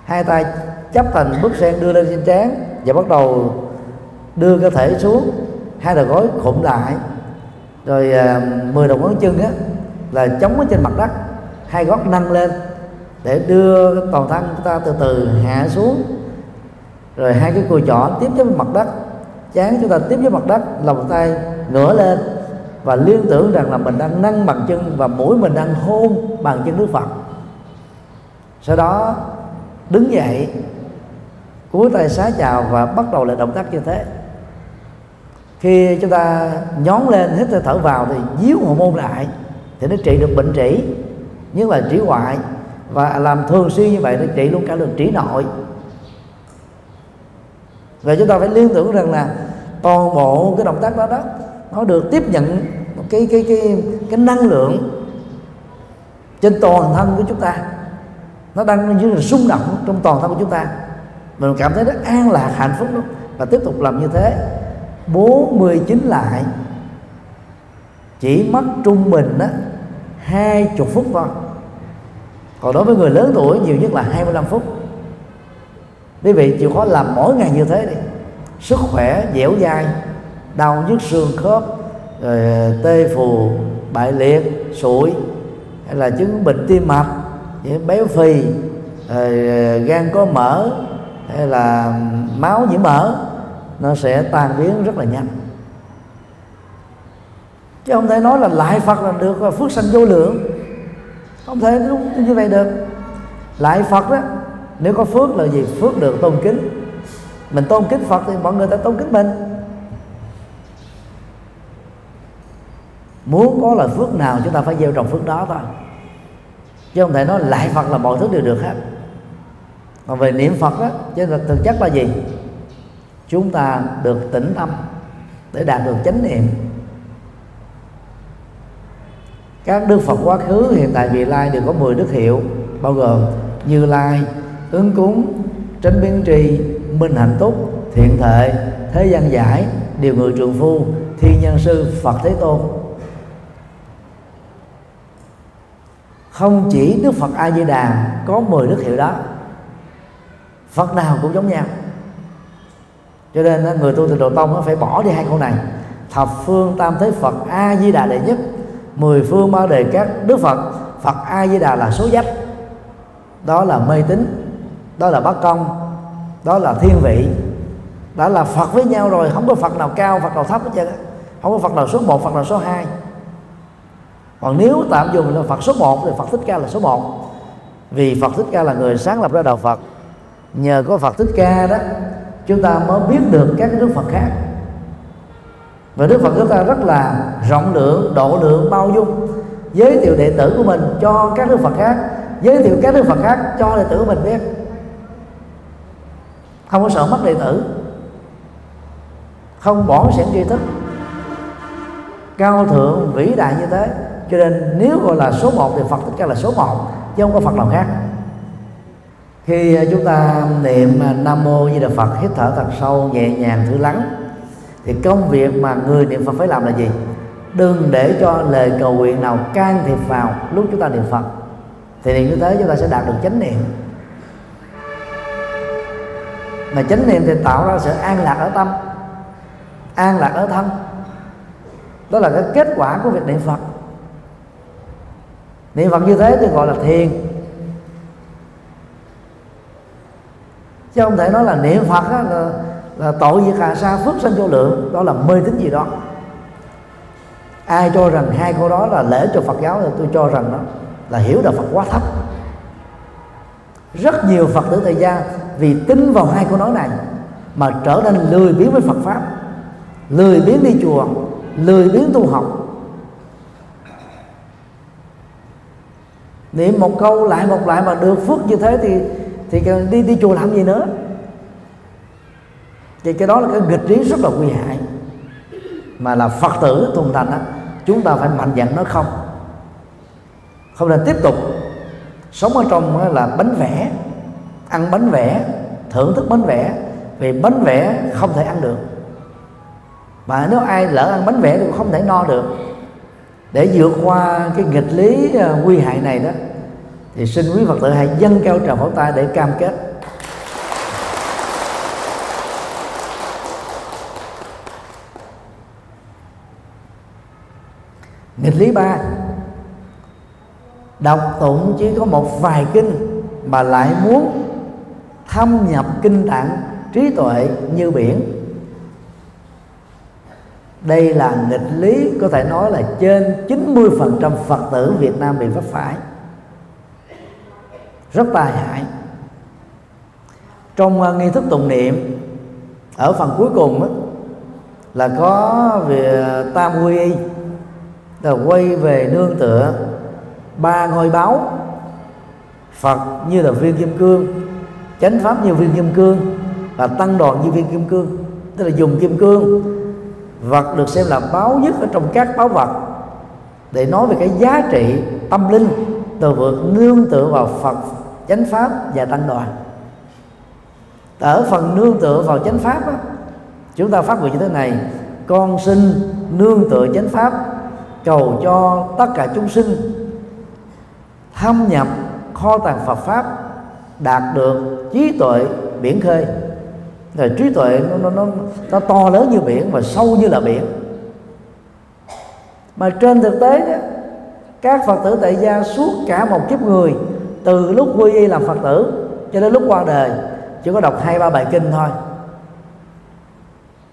S1: hai tay chấp thành bức sen đưa lên trên trán và bắt đầu đưa cơ thể xuống. Hai đầu gối khụm lại. Rồi à, 10 đầu ngón chân á là chống ở trên mặt đất. Hai gót nâng lên để đưa toàn thân chúng ta từ từ hạ xuống. Rồi hai cái cùi chỏ tiếp với mặt đất. Chán chúng ta tiếp với mặt đất lòng tay ngửa lên và liên tưởng rằng là mình đang nâng bằng chân và mũi mình đang hôn bằng chân Đức Phật. Sau đó đứng dậy, cúi tay xá chào và bắt đầu lại động tác như thế. Khi chúng ta nhón lên, hít hơi thở vào thì díu hormone môn lại thì nó trị được bệnh trĩ, nhất là trĩ ngoại và làm thường xuyên như vậy nó trị luôn cả được trĩ nội. Và chúng ta phải liên tưởng rằng là toàn bộ cái động tác đó đó, nó được tiếp nhận cái cái cái cái năng lượng trên toàn thân của chúng ta nó đang như là rung động trong toàn thân của chúng ta. Mình cảm thấy rất an lạc, hạnh phúc lắm. Và tiếp tục làm như thế. 49 lại. Chỉ mất trung bình đó hai chục phút thôi. Còn đối với người lớn tuổi, nhiều nhất là 25 phút. Quý vị, chịu khó làm mỗi ngày như thế đi. Sức khỏe dẻo dai, đau nhức xương khớp, rồi tê phù, bại liệt sụi hay là chứng bệnh tim mạch béo phì ờ, gan có mỡ, hay là máu nhiễm mỡ, nó sẽ tan biến rất là nhanh. Chứ không thể nói là lại phật là được phước sanh vô lượng. Không thể đúng như vậy được. Lại phật đó, nếu có phước là gì? Phước được tôn kính. Mình tôn kính phật thì mọi người ta tôn kính mình. Muốn có lời phước nào chúng ta phải gieo trồng phước đó thôi chứ không thể nói lại phật là mọi thứ đều được hết. Còn về niệm phật đó chứ thực chất là gì? Chúng ta được tĩnh tâm để đạt được chánh niệm. Các đức phật quá khứ, hiện tại, vị lai đều có 10 đức hiệu, bao gồm như lai, ứng cúng, tránh biến trì minh hạnh túc, thiện thệ thế gian giải, điều người trường phu thiên nhân sư, phật thế tôn. Không chỉ đức phật a di đà có 10 đức hiệu đó, phật nào cũng giống nhau. Cho nên người tu tịnh đồ tông nó phải bỏ đi hai câu này. Thập phương tam thế phật a di đà đệ nhất, mười phương ba đề các đức phật. Phật a di đà là số dách đó là mê tín, đó là bất công, đó là thiên vị, đã là phật với nhau rồi, không có phật nào cao, phật nào thấp hết trơn không có phật nào số 1 phật nào số 2 còn nếu tạm dùng là phật số 1 thì phật thích ca là số 1 vì phật thích ca là người sáng lập ra đạo phật, nhờ có phật thích ca đó, chúng ta mới biết được các đức phật khác. Và đức phật chúng ta rất là rộng lượng, độ lượng, bao dung. Giới thiệu đệ tử của mình cho các đức phật khác, giới thiệu các đức phật khác cho đệ tử của mình biết. Không có sợ mất đệ tử. Không bỏ sẻn tri thức. Cao thượng vĩ đại như thế cho nên nếu gọi là số 1 thì Phật tất cả là số 1 chứ không có Phật nào khác. Khi à, chúng ta niệm à, Nam Mô Di Đà Phật, hít thở thật sâu, nhẹ nhàng thư lắng, thì công việc mà người niệm Phật phải làm là gì? Đừng để cho lời cầu nguyện nào can thiệp vào lúc chúng ta niệm Phật. Thì như thế chúng ta sẽ đạt được chánh niệm. Mà chánh niệm thì tạo ra sự an lạc ở tâm, an lạc ở thân. Đó là cái kết quả của việc niệm phật niệm phật như thế thì gọi là thiền. Chứ không thể nói là niệm phật đó là, là tội diệt hà sa phước sanh vô lượng đó là mê tín gì đó. Ai cho rằng hai câu đó là lễ cho phật giáo thì tôi cho rằng đó là hiểu đạo phật quá thấp. Rất nhiều phật tử thời gian vì tin vào hai câu nói này mà trở nên lười biếng với phật pháp lười biếng đi chùa lười biếng tu học. Niệm một câu lại một lại mà được phước như thế thì thì đi đi chùa làm gì nữa? Thì cái đó là cái nghịch lý rất là nguy hại. Mà là phật tử thuần thành á, chúng ta phải mạnh dạn nói không. Không nên tiếp tục. Sống ở trong là bánh vẽ, ăn bánh vẽ, thưởng thức bánh vẽ, vì bánh vẽ không thể ăn được. Mà nếu ai lỡ ăn bánh vẽ thì cũng không thể no được để vượt qua cái nghịch lý ờ, nguy hại này đó, thì xin quý phật tử hãy dâng cao trào pháo tay để cam kết. Nghịch lý ba, đọc tụng chỉ có một vài kinh mà lại muốn thâm nhập kinh tạng trí tuệ như biển đây là nghịch lý có thể nói là trên 90% Phật tử Việt Nam bị vấp phải. Rất tai hại. Trong à, nghi thức tụng niệm ở phần cuối cùng đó, là có về tam quy y là quay về nương tựa ba ngôi báo Phật như là viên kim cương chánh pháp như viên kim cương và tăng đoàn như viên kim cương tức là dùng kim cương vật được xem là báo nhất ở trong các báo vật. Để nói về cái giá trị tâm linh từ vượt nương tựa vào Phật chánh pháp và tăng đoàn. Ở phần nương tựa vào chánh pháp á, chúng ta phát nguyện như thế này con xin nương tựa chánh pháp cầu cho tất cả chúng sinh thâm nhập kho tàng Phật pháp đạt được trí tuệ biển khơi rồi trí tuệ nó, nó, nó, nó to lớn như biển và sâu như là biển. Mà trên thực tế đó các phật tử tại gia suốt cả một kiếp người từ lúc quy y làm phật tử cho đến lúc qua đời chỉ có đọc hai ba bài kinh thôi.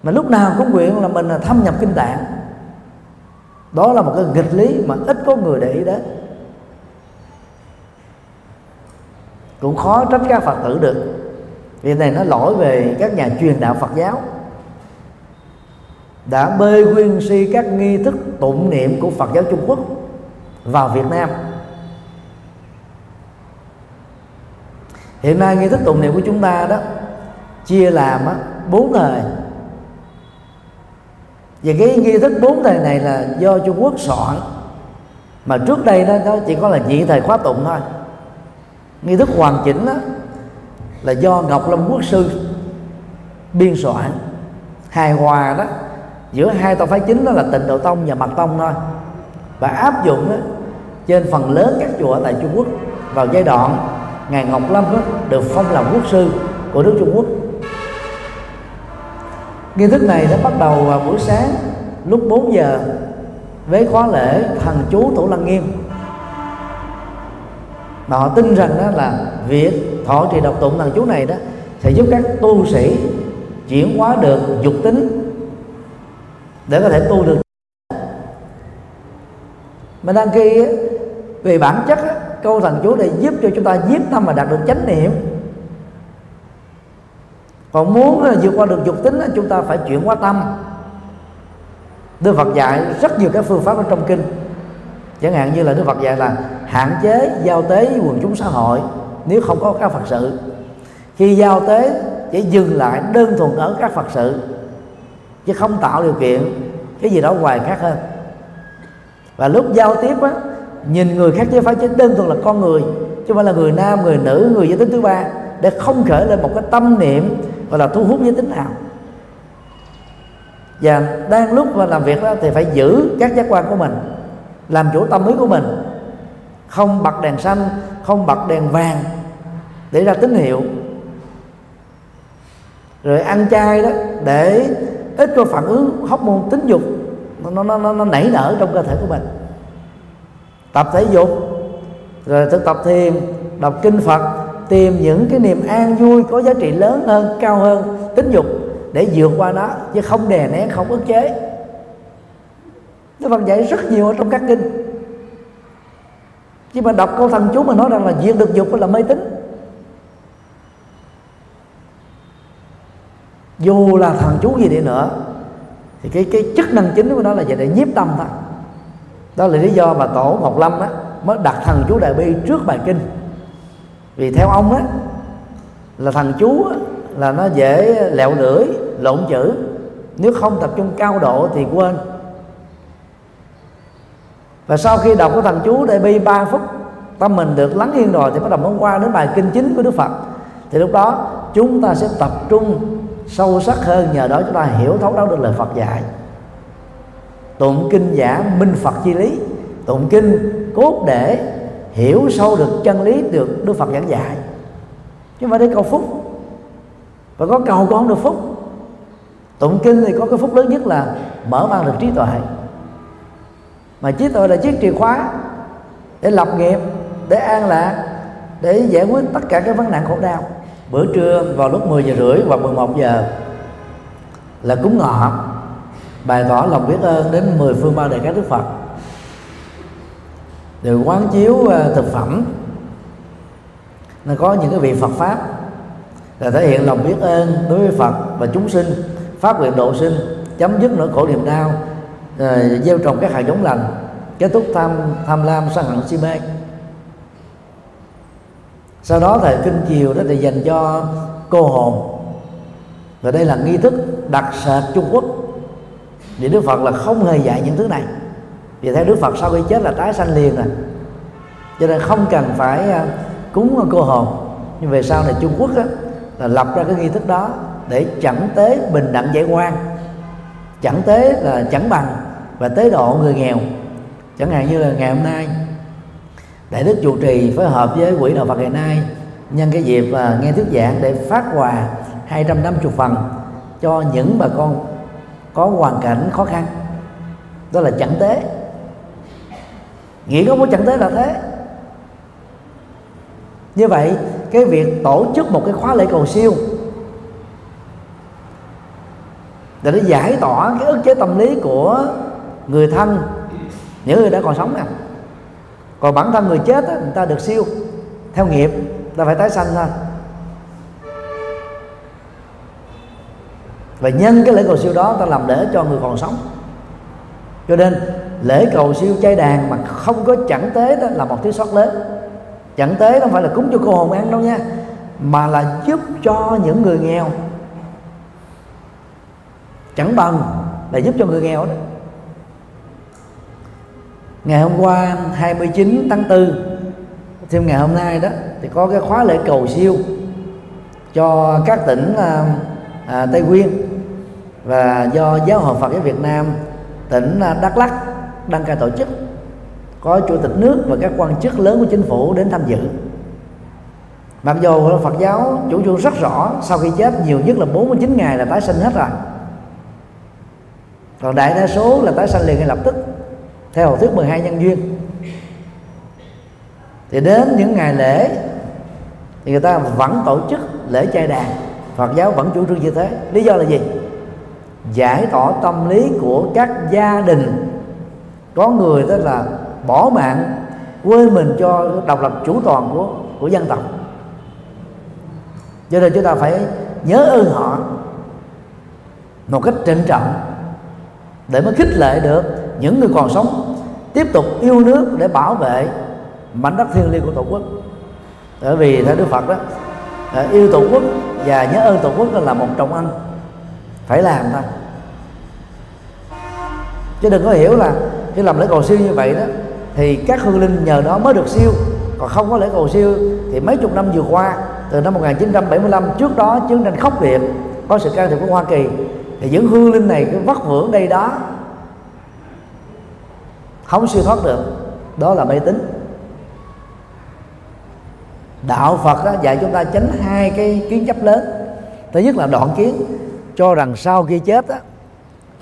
S1: Mà lúc nào cũng nguyện là mình là thâm nhập kinh tạng. Đó là một cái nghịch lý mà ít có người để ý đến. Cũng khó trách các phật tử được điều này nó lỗi về các nhà truyền đạo phật giáo. Đã bê nguyên si các nghi thức tụng niệm của phật giáo trung quốc vào việt nam. Hiện nay nghi thức tụng niệm của chúng ta đó chia làm bốn thời. Và cái nghi thức bốn thời này là do trung quốc soạn. Mà trước đây đó nó chỉ có là nhị thời khóa tụng thôi. Nghi thức hoàn chỉnh đó, là do ngọc lâm quốc sư biên soạn. Hài hòa đó giữa hai tông phái chính đó là tịnh độ tông và mật tông thôi. Và áp dụng đó, trên phần lớn các chùa tại trung quốc vào giai đoạn ngài ngọc lâm đó, được phong làm quốc sư của nước trung quốc. Nghi thức này đã bắt đầu vào buổi sáng lúc 4 giờ với khóa lễ thần chú thủ lăng nghiêm mà họ tin rằng đó là việc thọ trì đọc tụng thần chú này đó sẽ giúp các tu sĩ chuyển hóa được dục tính để có thể tu được. Mà đăng ký về bản chất câu thần chú này giúp cho chúng ta giết tâm mà đạt được chánh niệm. Còn muốn vượt qua được dục tính chúng ta phải chuyển hóa tâm. Đức Phật dạy rất nhiều các phương pháp ở trong kinh chẳng hạn như là Đức Phật dạy là hạn chế giao tế với quần chúng xã hội nếu không có các Phật sự. Khi giao tế chỉ dừng lại đơn thuần ở các Phật sự, chứ không tạo điều kiện cái gì đó ngoài khác hơn. Và lúc giao tiếp á, nhìn người khác chứ phải chỉ đơn thuần là con người, chứ không phải là người nam, người nữ, người giới tính thứ ba, để không khởi lên một cái tâm niệm gọi là thu hút giới tính nào. Và đang lúc mà làm việc đó thì phải giữ các giác quan của mình làm chủ tâm ý của mình. Không bật đèn xanh không bật đèn vàng để ra tín hiệu. Rồi ăn chay đó để ít có phản ứng hóc môn tính dục nó nó nó, nó nảy nở trong cơ thể của mình. Tập thể dục rồi thực tập thiền đọc kinh phật tìm những cái niềm an vui có giá trị lớn hơn cao hơn tính dục để vượt qua nó chứ không đè nén không ức chế. Đức Phật dạy rất nhiều ở trong các kinh. Chứ mà đọc câu thần chú mà nói rằng là diệt được dục là mê tín. Dù là thần chú gì đi nữa thì cái cái chức năng chính của nó là để nhiếp tâm thôi. Đó là lý do mà tổ ngọc lâm á mới đặt thần chú đại bi trước bài kinh. Vì theo ông á là thần chú á, là nó dễ lẹo lưỡi lộn chữ. Nếu không tập trung cao độ thì quên và sau khi đọc cái thần chú đại bi 3 phút, tâm mình được lắng yên rồi thì bắt đầu mới qua đến bài kinh chính của Đức Phật. Thì lúc đó, chúng ta sẽ tập trung sâu sắc hơn nhờ đó chúng ta hiểu thấu đáo được lời Phật dạy. Tụng kinh giả minh Phật chi lý. Tụng kinh cốt để hiểu sâu được chân lý được Đức Phật giảng dạy. Chứ mà phải để cầu phúc. Và có cầu con được phúc. Tụng kinh thì có cái phúc lớn nhất là mở mang được trí tuệ mà trí tuệ là chiếc chìa khóa để lập nghiệp, để an lạc, để giải quyết tất cả các vấn nạn khổ đau. Bữa trưa vào lúc 10 giờ rưỡi hoặc 11 giờ là cúng ngọ. Bày tỏ lòng biết ơn đến 10 phương bao đại các đức Phật. Rồi quán chiếu à, thực phẩm. Nó có những cái vị Phật pháp là thể hiện lòng biết ơn đối với Phật và chúng sinh, phát nguyện độ sinh, chấm dứt nỗi khổ niềm đau uh, gieo trồng các hạt giống lành kết thúc tham tham lam sân hận si mê. Sau đó thời kinh chiều đó thì dành cho cô hồn. Và đây là nghi thức đặc sệt Trung Quốc. Vì Đức Phật là không hề dạy những thứ này. Vì theo Đức Phật sau khi chết là tái sanh liền rồi. Cho nên không cần phải à, cúng cô hồn. Nhưng về sau này Trung Quốc á, là lập ra cái nghi thức đó để chẳng tế bình đẳng giải quan chẳng tế là chẳng bằng và tế độ người nghèo. Chẳng hạn như là ngày hôm nay đại đức chủ trì phối hợp với quỹ đạo Phật ngày nay nhân cái dịp uh, nghe thuyết giảng để phát quà 250 phần cho những bà con có hoàn cảnh khó khăn. Đó là chẳng tế. Nghĩa có muốn chẳng tế là thế. Như vậy cái việc tổ chức một cái khóa lễ cầu siêu để nó giải tỏa cái ức chế tâm lý của người thân, những người đã còn sống nè. Còn bản thân người chết người ta được siêu, theo nghiệp ta phải tái sanh thôi. Và nhân cái lễ cầu siêu đó, ta làm lễ cho người còn sống. Cho nên, lễ cầu siêu chay đàn mà không có chẳng tế đó là một thiếu sót lớn. Chẳng tế không phải là cúng cho cô hồn ăn đâu nha, mà là giúp cho những người nghèo chẳng bằng là giúp cho người nghèo đó. Ngày hôm qua 29 tháng 4 thêm ngày hôm nay đó thì có cái khóa lễ cầu siêu cho các tỉnh à, à, Tây Nguyên và do giáo hội Phật giáo Việt Nam tỉnh à, Đắk Lắk đăng cai tổ chức. Có chủ tịch nước và các quan chức lớn của chính phủ đến tham dự. Mặc dù Phật giáo chủ trương rất rõ sau khi chết nhiều nhất là 49 ngày là tái sinh hết rồi còn đại đa số là tái sanh liền ngay lập tức, theo học thuyết 12 nhân duyên. Thì đến những ngày lễ, thì người ta vẫn tổ chức lễ trai đàn. Phật giáo vẫn chủ trương như thế. Lý do là gì? Giải tỏa tâm lý của các gia đình. Có người đó là bỏ mạng, quên mình cho độc lập chủ toàn của của dân tộc. Cho nên chúng ta phải nhớ ơn họ một cách trịnh trọng để mới khích lệ được những người còn sống. Tiếp tục yêu nước để bảo vệ mảnh đất thiêng liêng của tổ quốc. Bởi vì theo đức phật đó à, yêu tổ quốc và nhớ ơn tổ quốc là một trọng ân phải làm thôi. Chứ đừng có hiểu là khi làm lễ cầu siêu như vậy đó, thì các hương linh nhờ đó mới được siêu. Còn không có lễ cầu siêu thì mấy chục năm vừa qua, từ năm 1975 trước đó, chiến tranh khốc liệt, có sự can thiệp của Hoa Kỳ thì những hương linh này cứ vất vưởng đây đó. Không siêu thoát được. Đó là mê tín đạo Phật đó, dạy chúng ta tránh hai cái kiến chấp lớn. Thứ nhất là đoạn kiến cho rằng sau khi chết á,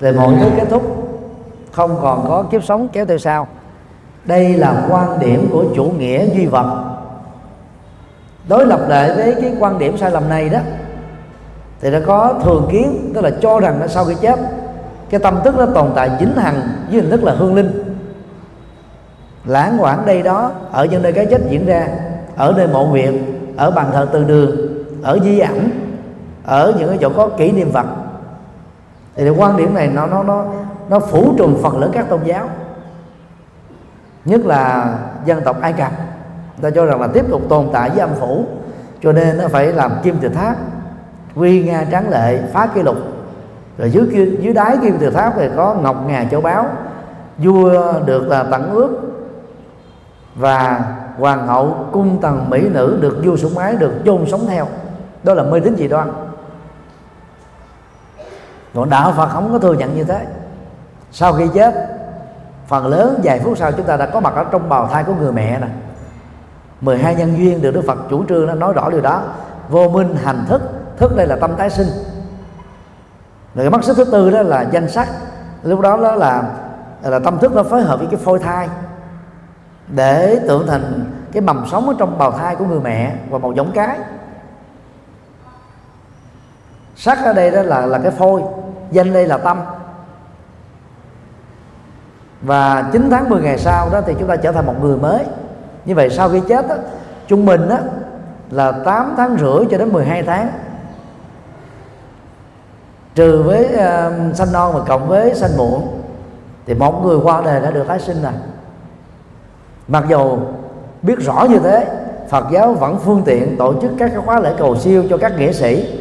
S1: thì mọi thứ kết thúc không còn có kiếp sống kéo theo sau. Đây là quan điểm của chủ nghĩa duy vật. Đối lập lại với cái quan điểm sai lầm này đó thì nó có thường kiến, tức là cho rằng nó sau khi chết, cái tâm thức nó tồn tại dính hằng với hình thức là hương linh. Lãng quảng đây đó, ở những nơi cái chết diễn ra, ở nơi mộ huyệt ở bàn thờ từ đường, ở di ảnh, ở những cái chỗ có kỷ niệm vật thì cái quan điểm này nó nó nó nó phủ trùm phần lớn các tôn giáo. Nhất là dân tộc ai cập. Ta cho rằng là tiếp tục tồn tại với âm phủ, cho nên nó phải làm kim tự tháp quy nga tráng lệ, phá kỷ lục. Rồi dưới dưới đáy kim tự tháp thì có ngọc ngà châu báu. Vua được là tặng ước và hoàng hậu cung tần mỹ nữ được vua sủng ái, được chôn sống theo. Đó là mê tín dị đoan. Còn đạo phật không có thừa nhận như thế. Sau khi chết, phần lớn vài phút sau chúng ta đã có mặt ở trong bào thai của người mẹ nè. 12 nhân duyên được Đức Phật chủ trương nó nói rõ điều đó. Vô minh hành thức thức đây là tâm tái sinh. Rồi cái mắt xích thứ tư đó là danh sắc. Lúc đó đó là là tâm thức nó phối hợp với cái phôi thai để tưởng thành cái mầm sống ở trong bào thai của người mẹ và một giống cái. Sắc ở đây đó là là cái phôi danh đây là tâm. Và 9 tháng 10 ngày sau đó thì chúng ta trở thành một người mới. Như vậy sau khi chết đó, trung bình đó, là 8 tháng rưỡi cho đến 12 tháng trừ với uh, sanh non và cộng với sanh muộn thì một người qua đời đã được tái sinh rồi. Mặc dù biết rõ như thế Phật giáo vẫn phương tiện tổ chức các khóa lễ cầu siêu cho các nghĩa sĩ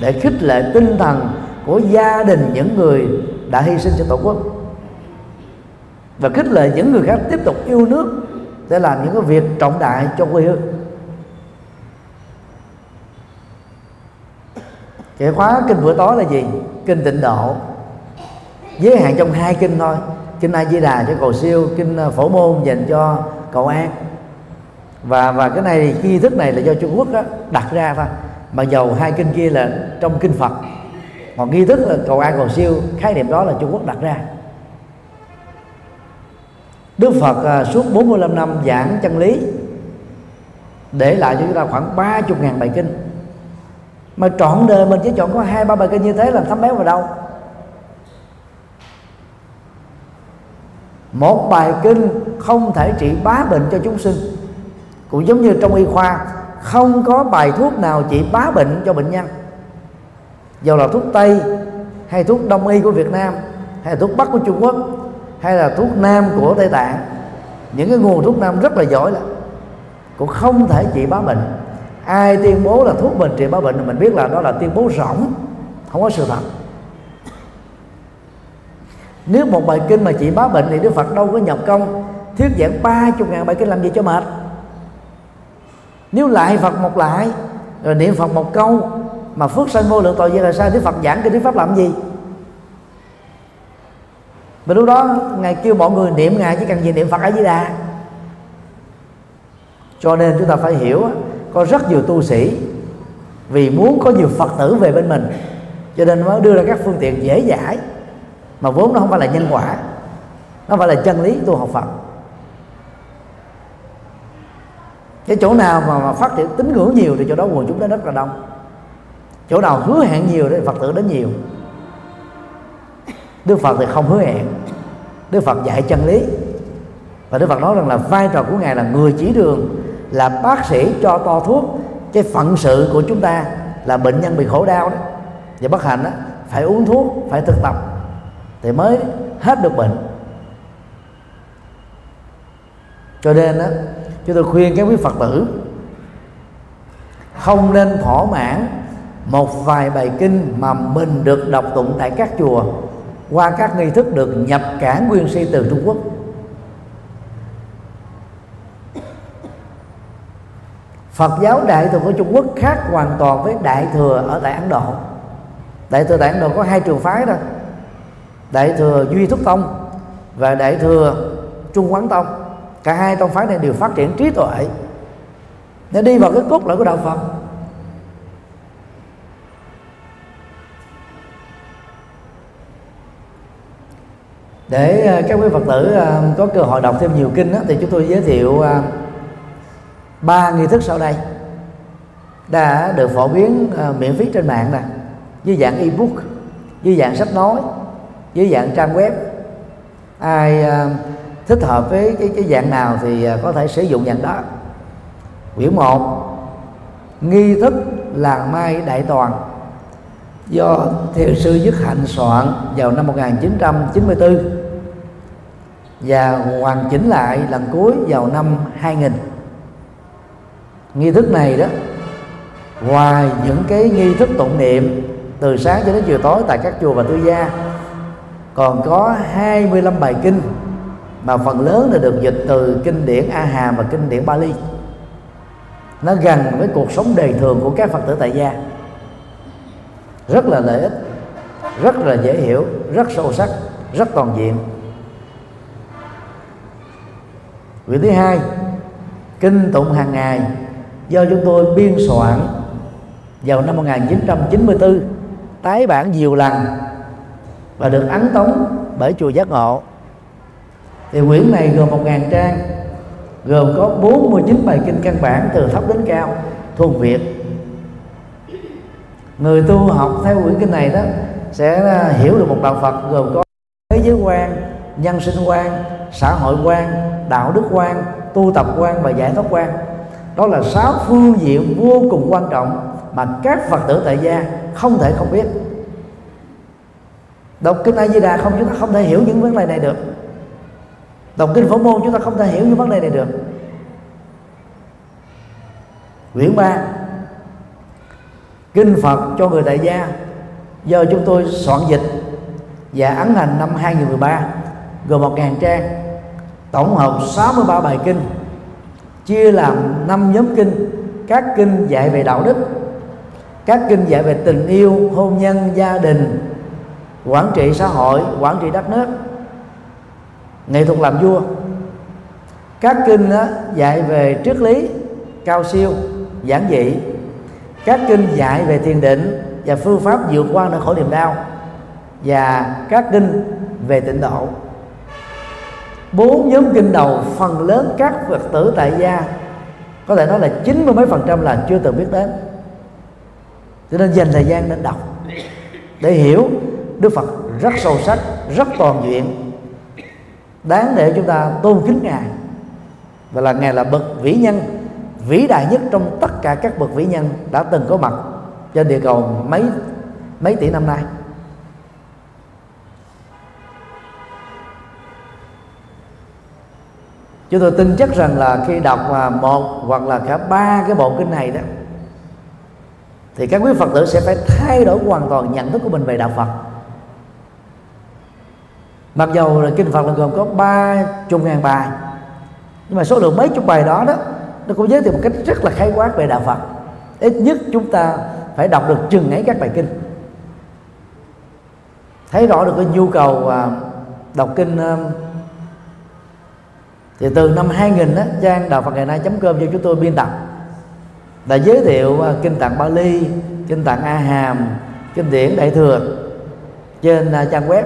S1: để khích lệ tinh thần của gia đình những người đã hy sinh cho tổ quốc. Và khích lệ những người khác tiếp tục yêu nước để làm những cái việc trọng đại cho quê hương. Chìa khóa kinh bữa tối là gì? Kinh tịnh độ. Giới hạn trong hai kinh thôi. Kinh a di đà cho cầu siêu kinh ờ, phổ môn dành cho cầu an. Và và cái này cái nghi thức này là do trung quốc đó, đặt ra thôi. Mà dầu hai kinh kia là trong kinh phật. Còn nghi thức là cầu an cầu siêu khái niệm đó là trung quốc đặt ra. Đức Phật à, suốt 45 năm giảng chân lý để lại cho chúng ta khoảng 30 ngàn bài kinh mà trọn đời mình chỉ chọn có hai, ba bài kinh như thế làm thấm béo vào đâu? Một bài kinh không thể trị bá bệnh cho chúng sinh. Cũng giống như trong y khoa, không có bài thuốc nào trị bá bệnh cho bệnh nhân. Dù là thuốc tây, hay thuốc đông y của việt nam, hay là thuốc bắc của trung quốc, hay là thuốc nam của tây tạng, những cái nguồn thuốc nam rất là giỏi là cũng không thể trị bá bệnh ai tuyên bố là thuốc mình trị bá bệnh thì mình biết là đó là tuyên bố rỗng, không có sự thật. Nếu một bài kinh mà chỉ bá bệnh thì Đức Phật đâu có nhập công, thuyết giảng ba chục ngàn bài kinh làm gì cho mệt? Nếu lại Phật một lại, rồi niệm Phật một câu, mà phước sanh vô lượng tội gì là sao? Đức Phật giảng cái Đức Pháp làm gì? Và lúc đó ngài kêu mọi người niệm ngài chỉ cần gì niệm phật ở di đà. Cho nên chúng ta phải hiểu có rất nhiều tu sĩ vì muốn có nhiều phật tử về bên mình cho nên mới đưa ra các phương tiện dễ dãi mà vốn nó không phải là nhân quả nó phải là chân lý tu học Phật. Cái chỗ nào mà, mà phát triển tín ngưỡng nhiều thì chỗ đó quần chúng nó rất là đông. Chỗ nào hứa hẹn nhiều thì phật tử đến nhiều. Đức phật thì không hứa hẹn. Đức phật dạy chân lý. Và đức phật nói rằng là vai trò của ngài là người chỉ đường là bác sĩ cho to thuốc. Cái phận sự của chúng ta là bệnh nhân bị khổ đau đó. Và bất hạnh đó phải uống thuốc, phải thực tập thì mới hết được bệnh. Cho nên đó chúng tôi khuyên các quý phật tử, không nên thỏa mãn một vài bài kinh mà mình được đọc tụng tại các chùa qua các nghi thức được nhập cả nguyên si từ Trung Quốc. Phật giáo Đại thừa của Trung Quốc khác hoàn toàn với Đại thừa ở tại Ấn Độ. Đại thừa tại Ấn Độ có hai trường phái đó. Đại thừa Duy Thúc Tông và Đại thừa Trung Quán Tông. Cả hai tông phái này đều phát triển trí tuệ. Để đi vào cái cốt lõi của đạo Phật. Để ờ, các quý phật tử ờ, có cơ hội đọc thêm nhiều kinh đó, thì chúng tôi giới thiệu ờ, ba nghi thức sau đây đã được phổ biến ờ, miễn phí trên mạng nè dưới dạng ebook dưới dạng sách nói dưới dạng trang web. Ai ờ, thích hợp với cái, cái dạng nào thì ờ, có thể sử dụng dạng đó. Quyển một nghi thức làng mai đại toàn do thiền sư Dứt Hạnh soạn vào năm 1994 và hoàn chỉnh lại lần cuối vào năm 2000 nghi thức này đó, ngoài những cái nghi thức tụng niệm từ sáng cho đến chiều tối tại các chùa và tư gia, còn có 25 bài kinh mà phần lớn là được dịch từ kinh điển A Hàm và kinh điển Bali. Nó gần với cuộc sống đời thường của các Phật tử tại gia. Rất là lợi ích, rất là dễ hiểu, rất sâu sắc, rất toàn diện. Quyển thứ hai, Kinh tụng hàng ngày do chúng tôi biên soạn vào năm 1994 tái bản nhiều lần và được ấn tống bởi chùa Giác Ngộ. Thì quyển này gồm 1.000 trang, gồm có 49 bài kinh căn bản từ thấp đến cao thuần Việt. Người tu học theo quyển kinh này đó sẽ à, hiểu được một đạo Phật gồm có thế giới quan, nhân sinh quan, xã hội quan, đạo đức quan, tu tập quan và giải thoát quan đó là sáu phương diện vô cùng quan trọng mà các phật tử tại gia không thể không biết. Đọc kinh a di đà không, chúng ta không thể hiểu những vấn đề này được. Đọc kinh phổ môn chúng ta không thể hiểu những vấn đề này được. Quyển ba, kinh Phật cho người tại gia. Do chúng tôi soạn dịch và ấn hành năm 2013 gồm 1.000 trang, tổng hợp 63 bài kinh chia làm năm nhóm kinh. Các kinh dạy về đạo đức, các kinh dạy về tình yêu, hôn nhân, gia đình, quản trị xã hội, quản trị đất nước, nghệ thuật làm vua. Các kinh đó dạy về triết lý, cao siêu, giản dị. Các kinh dạy về thiền định và phương pháp vượt qua nỗi khổ niềm đau. Và các kinh về tịnh độ bốn nhóm kinh đầu, phần lớn các phật tử tại gia, có thể nói là chín mươi mấy phần trăm là chưa từng biết đến. Cho nên dành thời gian nên đọc để hiểu đức phật rất sâu sắc, rất toàn diện. Đáng để chúng ta tôn kính ngài và là ngài là bậc vĩ nhân, vĩ đại nhất trong tất cả các bậc vĩ nhân đã từng có mặt trên địa cầu mấy mấy tỷ năm nay. Chúng tôi tin chắc rằng là khi đọc à, một hoặc là cả ba cái bộ kinh này đó, thì các quý phật tử sẽ phải thay đổi hoàn toàn nhận thức của mình về đạo phật. Mặc dầu là kinh phật là gồm có ba chục ngàn bài, nhưng mà số lượng mấy chục bài đó đó, nó cũng giới thiệu một cách rất là khái quát về đạo phật. Ít nhất chúng ta phải đọc được chừng ấy các bài kinh. Thấy rõ được cái nhu cầu à, đọc kinh thì từ năm 2000 á, trang đạo Phật ngày nay com cho chúng tôi biên tập. Đã giới thiệu à, kinh tạng Bali, kinh tạng A Hàm, kinh điển Đại thừa trên à, trang web.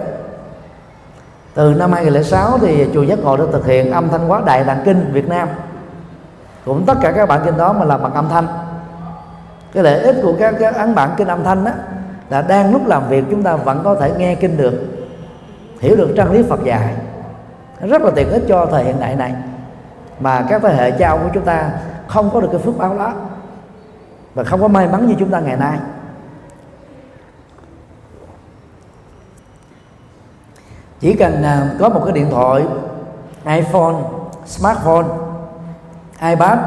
S1: Từ năm 2006 thì chùa Giác Ngộ đã thực hiện âm thanh hóa Đại Tạng Kinh Việt Nam. Cũng tất cả các bản kinh đó mà làm bằng âm thanh. Cái lợi ích của các, các ấn bản kinh âm thanh đó là đang lúc làm việc chúng ta vẫn có thể nghe kinh được hiểu được trang lý Phật dạy rất là tiện ích cho thời hiện đại này. Mà các thế hệ cha ông của chúng ta không có được cái phước báo đó. Và không có may mắn như chúng ta ngày nay. Chỉ cần à, có một cái điện thoại, iPhone, smartphone, iPad,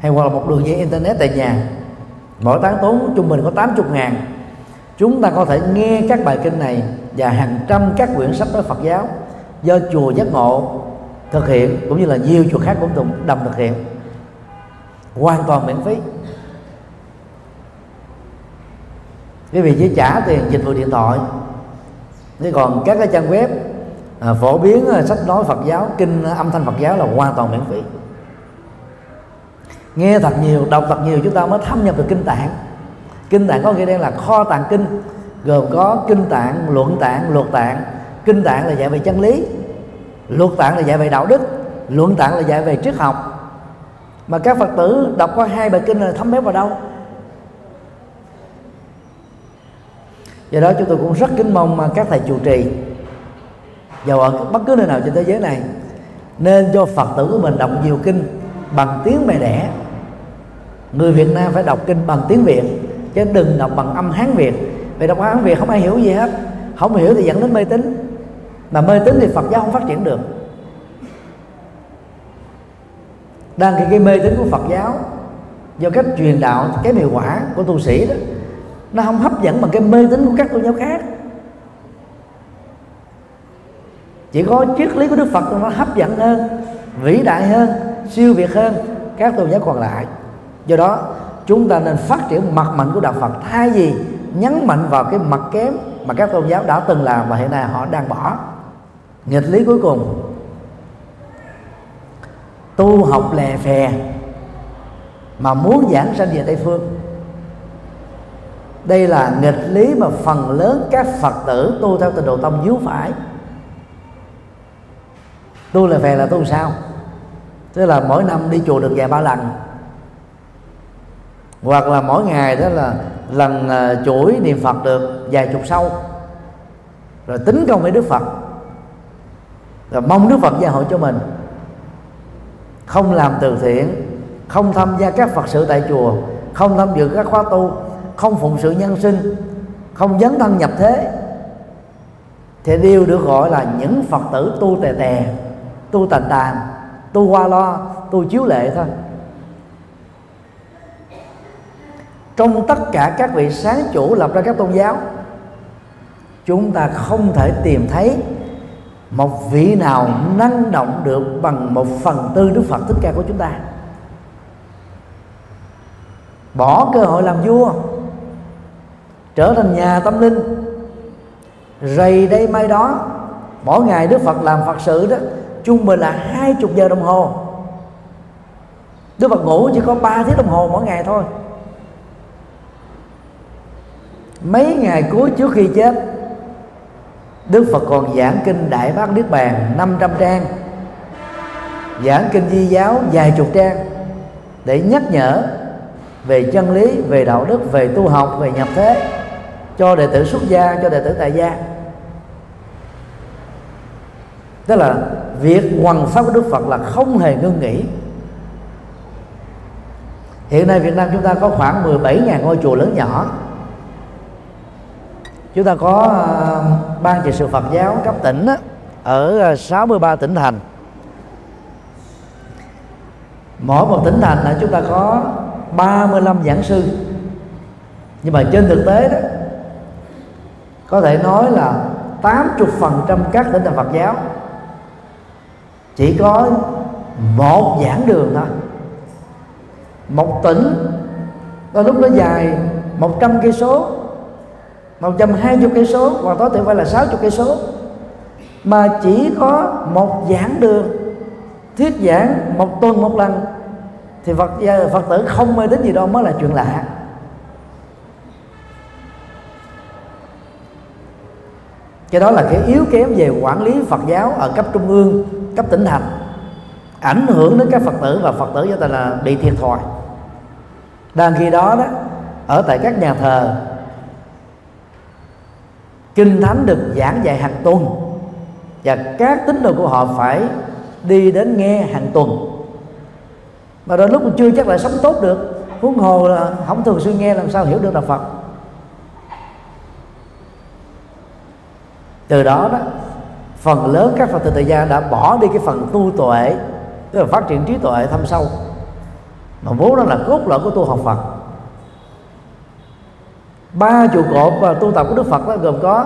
S1: hay hoặc là một đường dây internet tại nhà, mỗi tháng tốn trung bình có 80 ngàn, chúng ta có thể nghe các bài kinh này và hàng trăm các quyển sách đối Phật giáo do chùa giác ngộ thực hiện cũng như là nhiều chùa khác cũng đồng, đồng thực hiện. Hoàn toàn miễn phí. Quý vị chỉ trả tiền dịch vụ điện thoại. Thế còn các cái trang web à, phổ biến à, sách nói Phật giáo kinh à, âm thanh Phật giáo là hoàn toàn miễn phí. Nghe thật nhiều đọc thật nhiều chúng ta mới thâm nhập được kinh tạng. Kinh tạng có nghĩa đen là kho tàng kinh gồm có kinh tạng luận tạng luật tạng kinh tạng là dạy về chân lý, luật tạng là dạy về đạo đức, luận tạng là dạy về triết học. Mà các phật tử đọc qua hai bài kinh là thấm béo vào đâu? Do đó chúng tôi cũng rất kính mong mà các thầy chủ trì dầu ở bất cứ nơi nào trên thế giới này, nên cho phật tử của mình đọc nhiều kinh bằng tiếng mẹ đẻ. Người việt nam phải đọc kinh bằng tiếng việt, chứ đừng đọc bằng âm hán việt. Vì đọc hán việt không ai hiểu gì hết, không hiểu thì dẫn đến mê tín mà mê tín thì phật giáo không phát triển được. Đang cái, cái mê tín của phật giáo do cách truyền đạo cái hiệu quả của tu sĩ đó nó không hấp dẫn bằng cái mê tín của các tôn giáo khác. Chỉ có triết lý của đức phật nó hấp dẫn hơn vĩ đại hơn siêu việt hơn các tôn giáo còn lại. Do đó chúng ta nên phát triển mặt mạnh của đạo phật. Thay vì nhấn mạnh vào cái mặt kém mà các tôn giáo đã từng làm và hiện nay họ đang bỏ nghịch lý cuối cùng. Tu học lè phè mà muốn giảng sanh về tây phương. Đây là nghịch lý mà phần lớn các phật tử tu theo tình độ tâm dứu phải. Tu lè phè là tu sao? Tức là mỗi năm đi chùa được vài ba lần. Hoặc là mỗi ngày đó là lần à, chuỗi niệm phật được vài chục sâu rồi tính công với đức phật rồi mong đức phật gia hộ cho mình. Không làm từ thiện, không tham gia các phật sự tại chùa, không tham dự các khóa tu, không phụng sự nhân sinh, không dấn thân nhập thế, thì đều được gọi là những phật tử tu tè tè, tu tàn tàn tu hoa lo, tu chiếu lệ thôi. Trong tất cả các vị sáng chủ lập ra các tôn giáo, chúng ta không thể tìm thấy một vị nào năng động được bằng một phần tư đức phật thích ca của chúng ta? Bỏ cơ hội làm vua, trở thành nhà tâm linh, rầy đây mai đó, mỗi ngày đức phật làm phật sự đó, trung bình là hai chục giờ đồng hồ. Đức phật ngủ chỉ có ba tiếng đồng hồ mỗi ngày thôi. Mấy ngày cuối trước khi chết Đức Phật còn giảng kinh Đại Bát Niết Bàn 500 trang Giảng kinh Di giáo vài chục trang Để nhắc nhở về chân lý, về đạo đức, về tu học, về nhập thế Cho đệ tử xuất gia, cho đệ tử tại gia. Tức là việc hoàn pháp của Đức Phật là không hề ngưng nghỉ. Hiện nay Việt Nam chúng ta có khoảng 17.000 ngôi chùa lớn nhỏ chúng ta có à, ban trị sự Phật giáo cấp tỉnh á, ở à, 63 tỉnh thành. Mỗi một tỉnh thành là chúng ta có 35 giảng sư. Nhưng mà trên thực tế đó có thể nói là 80 phần trăm các tỉnh thành Phật giáo chỉ có một giảng đường thôi. Một tỉnh có lúc nó dài 100 cây số 120 cây số, hoặc tối thiểu phải là 60 cây số. Mà chỉ có một giảng đường, thuyết giảng một tuần một lần, thì Phật à, Phật tử không mê đến gì đâu, mới là chuyện lạ. Cái đó là cái yếu kém về quản lý Phật giáo ở cấp trung ương, cấp tỉnh thành. Ảnh hưởng đến các Phật tử và Phật tử cho ta là bị thiệt thòi. Đang khi đó đó, ở tại các nhà thờ kinh thánh được giảng dạy hàng tuần. Và các tín đồ của họ phải đi đến nghe hàng tuần. Mà đôi lúc chưa chắc là sống tốt được. Huống hồ là không thường xuyên nghe, làm sao hiểu được đạo Phật? Từ đó đó, phần lớn các phật tử tại gia đã bỏ đi cái phần tu tuệ, tức là phát triển trí tuệ thâm sâu. Mà vốn đó là cốt lõi của tu học Phật ba trụ cột và tu tập của Đức Phật đó gồm có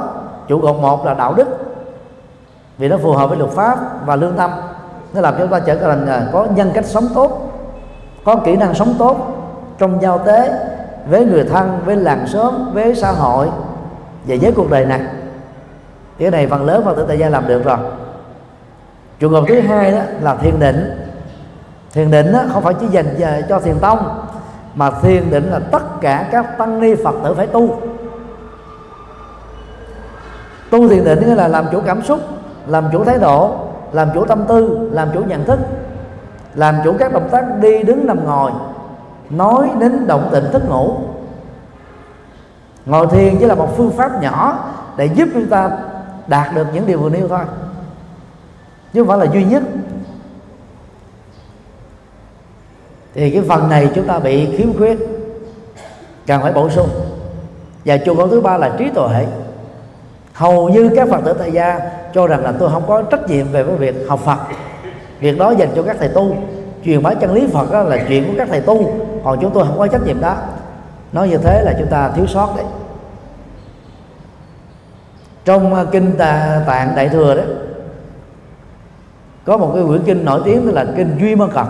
S1: trụ cột một là đạo đức, vì nó phù hợp với luật pháp và lương tâm. Nó làm cho chúng ta trở thành à, có nhân cách sống tốt, có kỹ năng sống tốt trong giao tế với người thân, với làng xóm, với xã hội và với cuộc đời này. Cái này phần lớn phật tử tại gia làm được rồi. Trụ cột thứ hai đó là thiền định. Thiền định đó không phải chỉ dành à, cho thiền tông mà thiền định là tất cả các tăng ni phật tử phải tu. Tu thiền định nghĩa là làm chủ cảm xúc, làm chủ thái độ, làm chủ tâm tư, làm chủ nhận thức, làm chủ các động tác đi đứng nằm ngồi, nói đến động tịnh thức ngủ. Ngồi thiền chỉ là một phương pháp nhỏ để giúp chúng ta đạt được những điều vừa nêu thôi, chứ không phải là duy nhất. Thì cái phần này chúng ta bị khiếm khuyết cần phải bổ sung. Và trụ cột thứ ba là trí tuệ. Hầu như các phật tử tại gia cho rằng là tôi không có trách nhiệm về cái việc học phật. Việc đó dành cho các thầy tu. Truyền bá chân lý phật đó là chuyện của các thầy tu còn chúng tôi không có trách nhiệm đó. Nói như thế là chúng ta thiếu sót đấy. Trong à, kinh tà, tạng đại thừa đó có một cái quyển kinh nổi tiếng là kinh duy mơ cật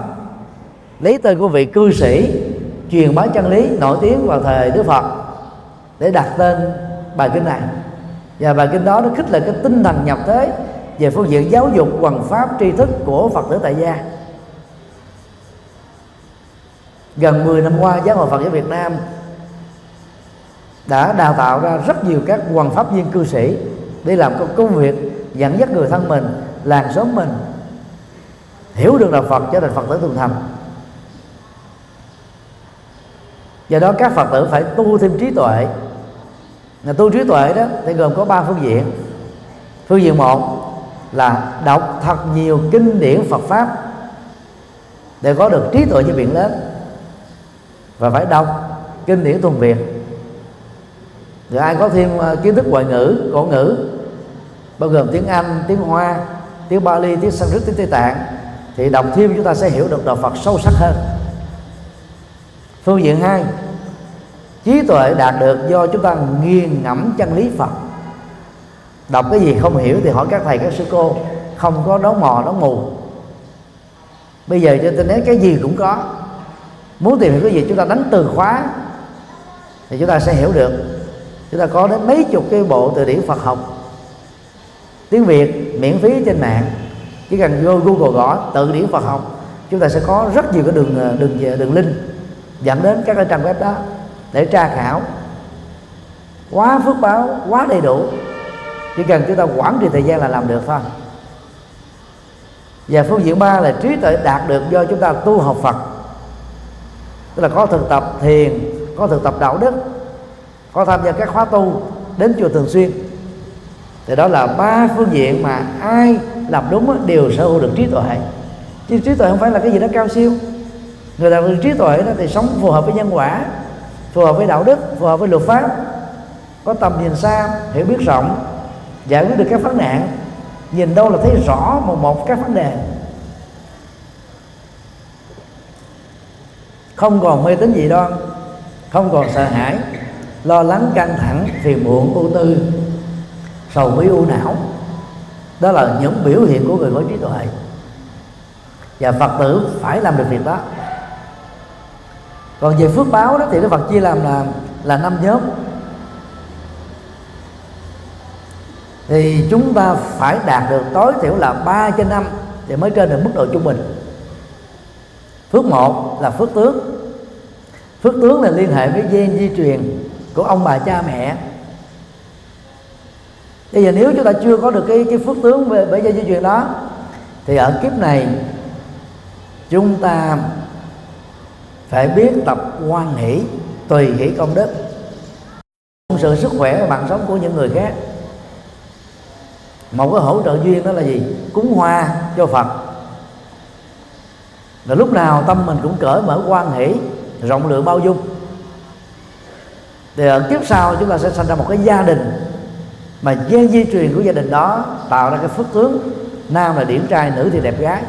S1: lấy tên của vị cư sĩ truyền bá chân lý nổi tiếng vào thời đức phật để đặt tên bài kinh này. Và bài kinh đó nó khích lệ cái tinh thần nhập thế về phương diện giáo dục, hoằng pháp, tri thức của phật tử tại gia. Gần 10 năm qua, giáo hội phật giáo việt nam đã đào tạo ra rất nhiều các hoàng pháp viên cư sĩ để làm công việc dẫn dắt người thân mình, làng xóm mình, hiểu được đạo Phật, trở thành Phật tử thường thành. Do đó các Phật tử phải tu thêm trí tuệ. Là tu trí tuệ đó, thì gồm có ba phương diện. Phương diện một là đọc thật nhiều kinh điển Phật pháp để có được trí tuệ như biển lớn. Và phải đọc kinh điển thuần Việt. Rồi ai có thêm ờ, kiến thức ngoại ngữ, cổ ngữ, bao gồm tiếng anh, tiếng hoa, tiếng bali, tiếng sanskrit, tiếng tây tạng, thì đọc thêm chúng ta sẽ hiểu được đạo phật sâu sắc hơn phương diện hai, trí tuệ đạt được do chúng ta nghiền ngẫm chân lý phật. Đọc cái gì không hiểu thì hỏi các thầy, các sư cô, không có đón mò đón mù. Bây giờ trên internet cái gì cũng có, muốn tìm hiểu cái gì chúng ta đánh từ khóa thì chúng ta sẽ hiểu được. Chúng ta có đến mấy chục cái bộ từ điển Phật học. Tiếng Việt miễn phí trên mạng. Chỉ cần vô Google gõ từ điển Phật học, chúng ta sẽ có rất nhiều cái đường đường đường link dẫn đến các cái trang web đó để tra khảo. Quá phước báo, quá đầy đủ. Chỉ cần chúng ta quản trị thời gian là làm được thôi và phương diện ba là trí tuệ đạt được do chúng ta tu học Phật. Tức là có thực tập thiền, có thực tập đạo đức, có tham gia các khóa tu, đến chùa thường xuyên. Thì đó là ba phương diện mà ai làm đúng đều sở hữu được trí tuệ. Chứ trí tuệ không phải là cái gì đó cao siêu người làm được trí tuệ đó thì sống phù hợp với nhân quả, phù hợp với đạo đức, phù hợp với luật pháp. Có tầm nhìn xa, hiểu biết rộng, giải quyết được các vấn nạn. Nhìn đâu là thấy rõ một một các vấn đề. Không còn mê tín dị đoan, không còn sợ hãi, lo lắng căng thẳng, phiền muộn, ưu tư, sầu bí u não. Đó là những biểu hiện của người có trí tuệ. Và phật tử phải làm được việc đó còn về phước báo đó thì đức phật chia làm là là năm nhóm. Thì chúng ta phải đạt được tối thiểu là 3 trên năm thì mới trên được mức độ trung bình. Phước một là phước tướng phước tướng là liên hệ với gen di truyền của ông bà cha mẹ. Bây giờ nếu chúng ta chưa có được cái cái phước tướng về, bởi gen di truyền đó, thì ở kiếp này chúng ta phải biết tập quan hỷ, tùy hỷ công đức. Sự sức khỏe và mạng sống của những người khác. Một cái hỗ trợ duyên đó là gì? Cúng hoa cho phật. Là lúc nào tâm mình cũng cởi mở quan hỷ, rộng lượng bao dung. Thì ở kiếp sau chúng ta sẽ sinh ra một cái gia đình mà gen di truyền của gia đình đó tạo ra cái phước tướng. Nam là điển trai, nữ thì đẹp gái.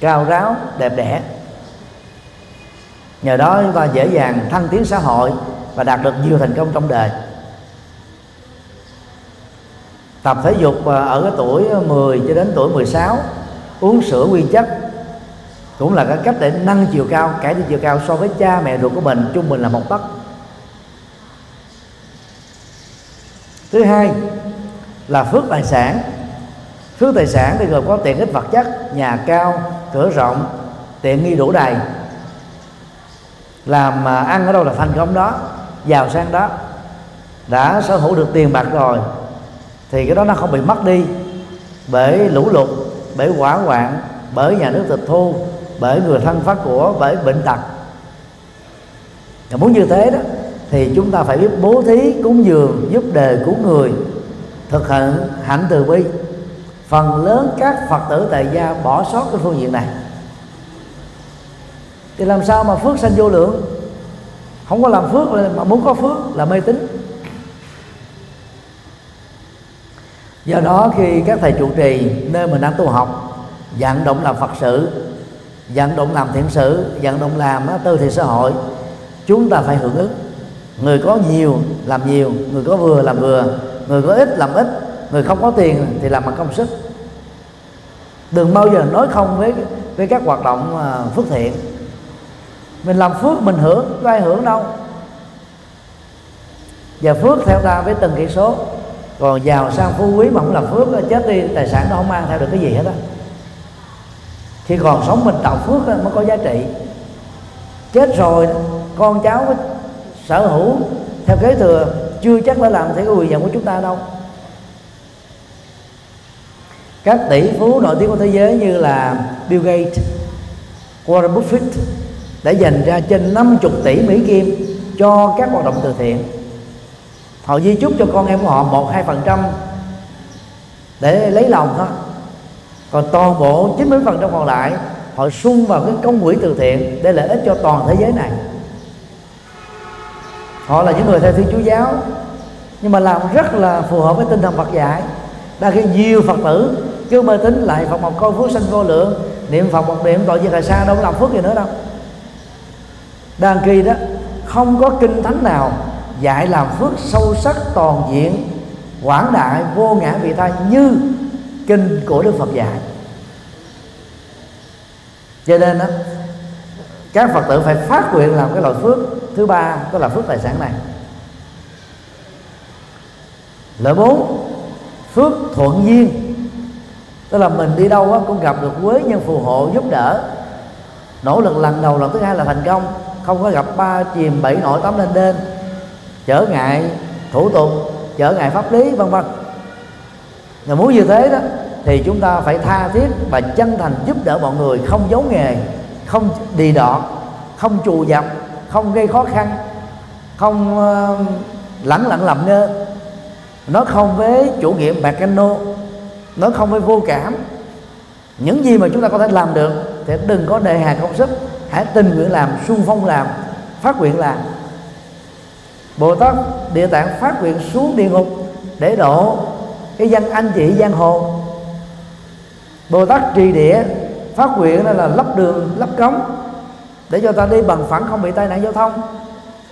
S1: Cao ráo, đẹp đẽ nhờ đó chúng ta dễ dàng thăng tiến xã hội và đạt được nhiều thành công trong đời. Tập thể dục à, ở cái tuổi 10 cho đến tuổi 16 uống sữa nguyên chất cũng là cái cách để nâng chiều cao, cải thiện chiều cao so với cha mẹ ruột của mình, trung bình là một tấc. Thứ hai là phước tài sản. Phước tài sản thì gồm có tiện ích vật chất, nhà cao, cửa rộng, tiện nghi đủ đầy làm mà ăn ở đâu là thành công đó, giàu sang đó. Đã sở hữu được tiền bạc rồi, thì cái đó nó không bị mất đi. Bởi lũ lụt, bởi hỏa hoạn, bởi nhà nước tịch thu, bởi người thân phát của, bởi bệnh tật. Và muốn như thế đó, thì chúng ta phải biết bố thí cúng dường, giúp đề cứu người, thực hiện hạnh từ bi. Phần lớn các phật tử tại gia bỏ sót cái phương diện này thì làm sao mà phước sanh vô lượng? Không có làm phước mà muốn có phước là mê tín. Do đó khi các thầy trụ trì nơi mình đang tu học, vận động làm phật sự, vận động làm thiện sự, vận động làm tư thiện xã hội, chúng ta phải hưởng ứng. Người có nhiều làm nhiều, người có vừa làm vừa, người có ít làm ít, người không có tiền thì làm bằng công sức. Đừng bao giờ nói không với với các hoạt động à, phước thiện mình làm phước mình hưởng có ai hưởng đâu. Và phước theo ta với từng kỹ số. Còn giàu sang phú quý mà không làm phước chết đi tài sản nó không mang theo được cái gì hết á. Khi còn sống mình tạo phước mới có giá trị. Chết rồi con cháu sở hữu theo kế thừa chưa chắc đã làm theo cái quyền nhận của chúng ta đâu. Các tỷ phú nổi tiếng của thế giới như là Bill Gates, Warren Buffett đã dành ra trên 50 tỷ Mỹ Kim cho các hoạt động từ thiện. Họ di chúc cho con em của họ một hai phần trăm để lấy lòng thôi. Còn toàn bộ 90 phần trăm còn lại, họ sung vào cái công quỹ từ thiện để lợi ích cho toàn thế giới này. Họ là những người theo thiên chúa giáo, nhưng mà làm rất là phù hợp với tinh thần Phật dạy. Đa khi nhiều Phật tử cứ mê tín lại Phật một câu phước sanh vô lượng, niệm Phật một niệm tội gì tại sao đâu làm phước gì nữa đâu đang kỳ đó, không có kinh thánh nào dạy làm phước sâu sắc toàn diện, quảng đại, vô ngã vị tha như kinh của đức phật dạy. Cho nên đó các phật tử phải phát nguyện làm cái loại phước. Thứ ba, đó là phước tài sản này. Loại bốn, phước thuận duyên. Tức là mình đi đâu cũng gặp được quế nhân phù hộ giúp đỡ. Nỗ lực lần đầu, lần thứ hai là thành công không có gặp ba chìm bảy nổi tám lên đên. Trở ngại thủ tục trở ngại pháp lý vân vân. Và muốn như thế đó thì chúng ta phải tha thiết và chân thành giúp đỡ mọi người không giấu nghề không đi đọt không trù dập không gây khó khăn không uh, lẳng lặng làm ngơ. Nó không với chủ nghĩa bạc cano nó không với vô cảm. Những gì mà chúng ta có thể làm được thì đừng có đề hà công sức hãy tình nguyện làm xung phong làm phát nguyện làm. Bồ tát địa tạng phát nguyện xuống địa ngục để độ cái dân anh chị giang hồ. Bồ tát trì địa phát nguyện là lắp đường lắp cống để cho ta đi bằng phẳng không bị tai nạn giao thông.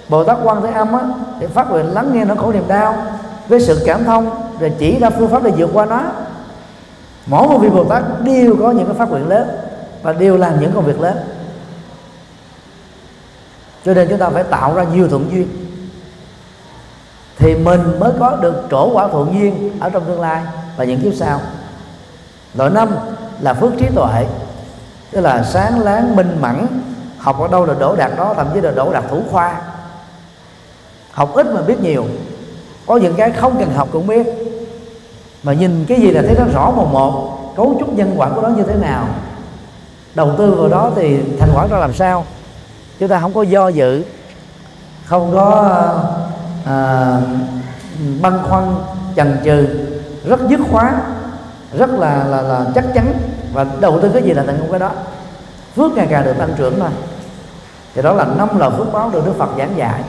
S1: Bồ tát quan thế âm á, thì phát nguyện lắng nghe nỗi khổ niềm đau với sự cảm thông rồi chỉ ra phương pháp để vượt qua nó. Mỗi một vị bồ tát đều có những cái phát nguyện lớn và đều làm những công việc lớn cho nên chúng ta phải tạo ra nhiều thuận duyên. Thì mình mới có được trổ quả thuận duyên ở trong tương lai. Và những kiếp sau. Loại năm là phước trí tuệ. Tức là sáng láng, minh mẫn, học ở đâu là đổ đạt đó, thậm chí là đổ đạt thủ khoa. Học ít mà biết nhiều. Có những cái không cần học cũng biết. Mà nhìn cái gì là thấy nó rõ một một, cấu trúc nhân quả của nó như thế nào. Đầu tư vào đó thì thành quả ra làm sao? Chúng ta không có do dự không có à, băn khoăn chần chừ. Rất dứt khoát rất là là là chắc chắn. Và đầu tư cái gì là thành công cái đó. Phước ngày càng được tăng trưởng thôi thì đó là năm lời phước báo được Đức Phật giảng dạy.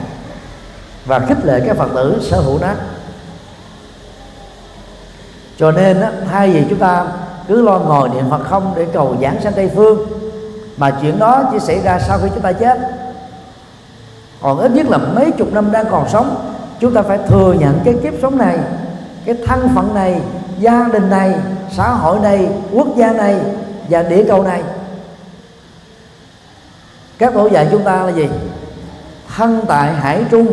S1: Và khích lệ các Phật tử sở hữu nó. Cho nên thay vì chúng ta cứ lo ngồi niệm Phật không để cầu giảng sanh Tây phương mà chuyện đó chỉ xảy ra sau khi chúng ta chết. Còn ít nhất là mấy chục năm đang còn sống, chúng ta phải thừa nhận cái kiếp sống này, cái thân phận này, gia đình này, xã hội này, quốc gia này và địa cầu này. Các tổ dạy chúng ta là gì? Thân tại hải trung,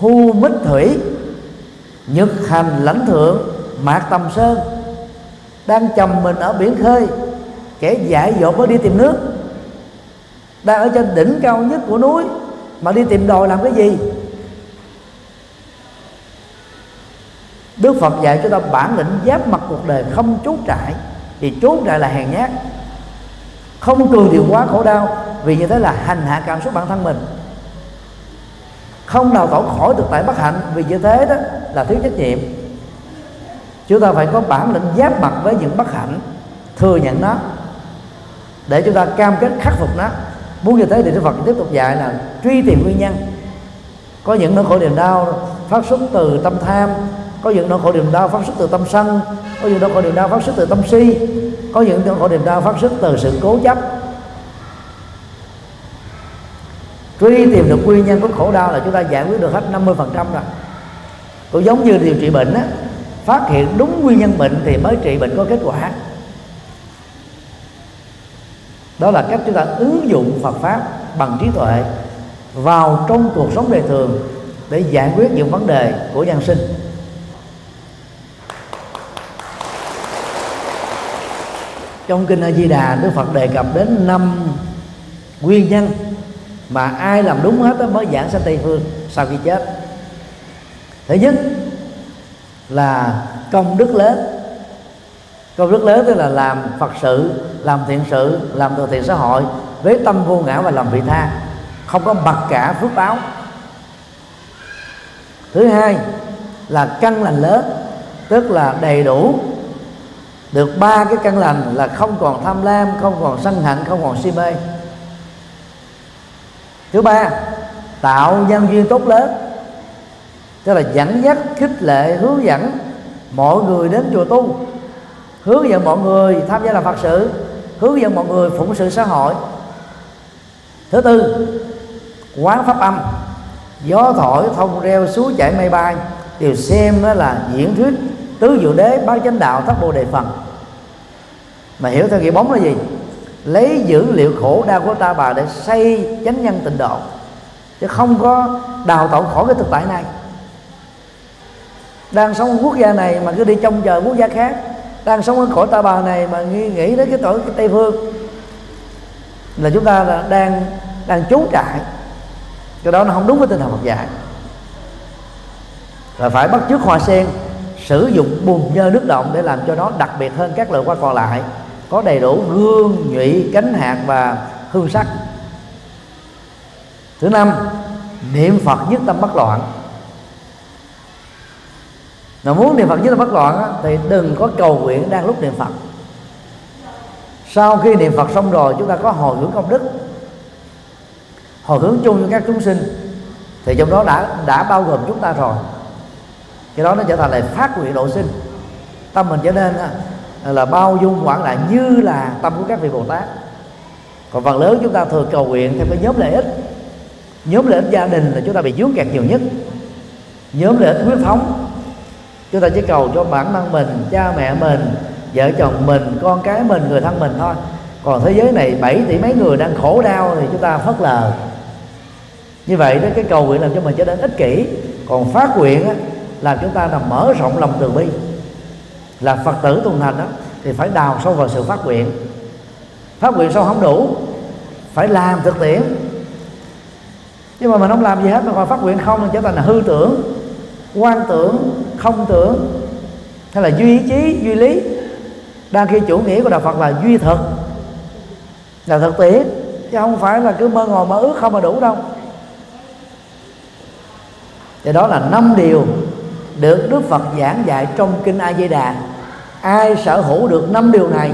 S1: hu mít thủy, nhật hành lãnh thượng mạc tầm sơn, đang chầm mình ở biển khơi, kẻ dại dột mới đi tìm nước đang ở trên đỉnh cao nhất của núi mà đi tìm đồi làm cái gì? Đức Phật dạy cho ta bản lĩnh giáp mặt cuộc đời không trốn trại, thì trốn trại là hèn nhát. Không cường điều quá khổ đau, vì như thế là hành hạ cảm xúc bản thân mình. Không đào tẩu khỏi được tại bất hạnh, vì như thế đó là thiếu trách nhiệm. Chúng ta phải có bản lĩnh giáp mặt với những bất hạnh, thừa nhận nó, để chúng ta cam kết khắc phục nó muốn như thế thì Đức Phật tiếp tục dạy là truy tìm nguyên nhân. Có những nỗi khổ niềm đau phát xuất từ tâm tham, có những nỗi khổ niềm đau phát xuất từ tâm sân, có những nỗi khổ niềm đau phát xuất từ tâm si, có những nỗi khổ niềm đau phát xuất từ sự cố chấp. Truy tìm được nguyên nhân của khổ đau là chúng ta giải quyết được hết 50% rồi. Cũng giống như điều trị bệnh á, phát hiện đúng nguyên nhân bệnh thì mới trị bệnh có kết quả đó là cách chúng ta ứng dụng Phật pháp bằng trí tuệ vào trong cuộc sống đời thường để giải quyết những vấn đề của nhân sinh. Trong kinh A Di Đà, Đức Phật đề cập đến năm nguyên nhân mà ai làm đúng hết đó mới giảng sanh Tây phương sau khi chết. Thứ nhất là công đức lớn công đức lớn tức là làm Phật sự, làm thiện sự, làm từ thiện xã hội với tâm vô ngã và làm vị tha. Không có mặc cả phước báo. Thứ hai là căn lành lớn, tức là đầy đủ. Được ba cái căn lành là không còn tham lam, không còn sân hận, không còn si mê. Thứ ba, tạo nhân duyên tốt lớn, tức là dẫn dắt, khích lệ, hướng dẫn mọi người đến chùa tu hướng dẫn mọi người tham gia làm phật sự, hướng dẫn mọi người phụng sự xã hội. Thứ tư, quán pháp âm. Gió thổi, thông reo, suối chảy mây bay, đều xem đó là diễn thuyết tứ diệu đế bát chánh đạo thất bồ đề phần mà hiểu theo nghĩa bóng là gì? Lấy dữ liệu khổ đau của ta bà để xây chánh nhân tịnh độ, chứ không có đào tạo khỏi cái thực tại này. Đang sống quốc gia này mà cứ đi trông chờ quốc gia khác đang sống ở cõi ta bà này mà nghĩ, nghĩ đến cái tội cái tây phương là chúng ta là đang đang trốn trại cái đó nó không đúng với tinh thần Phật dạy. Là phải bắt chước hoa sen sử dụng bùn nhơ nước động để làm cho nó đặc biệt hơn các loại hoa còn lại có đầy đủ gương nhụy cánh hạt và hương sắc. Thứ năm niệm phật nhất tâm bất loạn mà muốn niệm phật nhất tâm bất loạn á, thì đừng có cầu nguyện đang lúc niệm phật. Sau khi niệm phật xong rồi chúng ta có hồi hướng công đức hồi hướng chung cho các chúng sinh. Thì trong đó đã đã bao gồm chúng ta rồi. Cái đó nó trở thành là phát nguyện độ sinh. Tâm mình trở nên à, là bao dung quảng đại như là tâm của các vị bồ tát. Còn phần lớn chúng ta thường cầu nguyện theo cái nhóm lợi ích. Nhóm lợi ích gia đình là chúng ta bị dướng kẹt nhiều nhất. Nhóm lợi ích huyết thống chúng ta chỉ cầu cho bản thân mình cha mẹ mình vợ chồng mình con cái mình người thân mình thôi. Còn thế giới này 7 tỷ mấy người đang khổ đau thì chúng ta phớt lờ. Như vậy đó cái cầu nguyện làm cho mình trở nên ích kỷ. Còn phát nguyện á, làm chúng ta là mở rộng lòng từ bi. Là phật tử tuần thành đó thì phải đào sâu vào sự phát nguyện. Phát nguyện sâu không đủ phải làm thực tiễn. Nhưng mà mình không làm gì hết mà còn phát nguyện không thì trở thành là hư tưởng quan tưởng, không tưởng, hay là duy ý chí duy lý. Đang khi chủ nghĩa của đạo phật là duy thực, là thực tiễn, chứ không phải là cứ mơ ngồi mơ ước không mà đủ đâu. Thì đó là năm điều được Đức Phật giảng dạy trong kinh A Di Đà. Ai sở hữu được năm điều này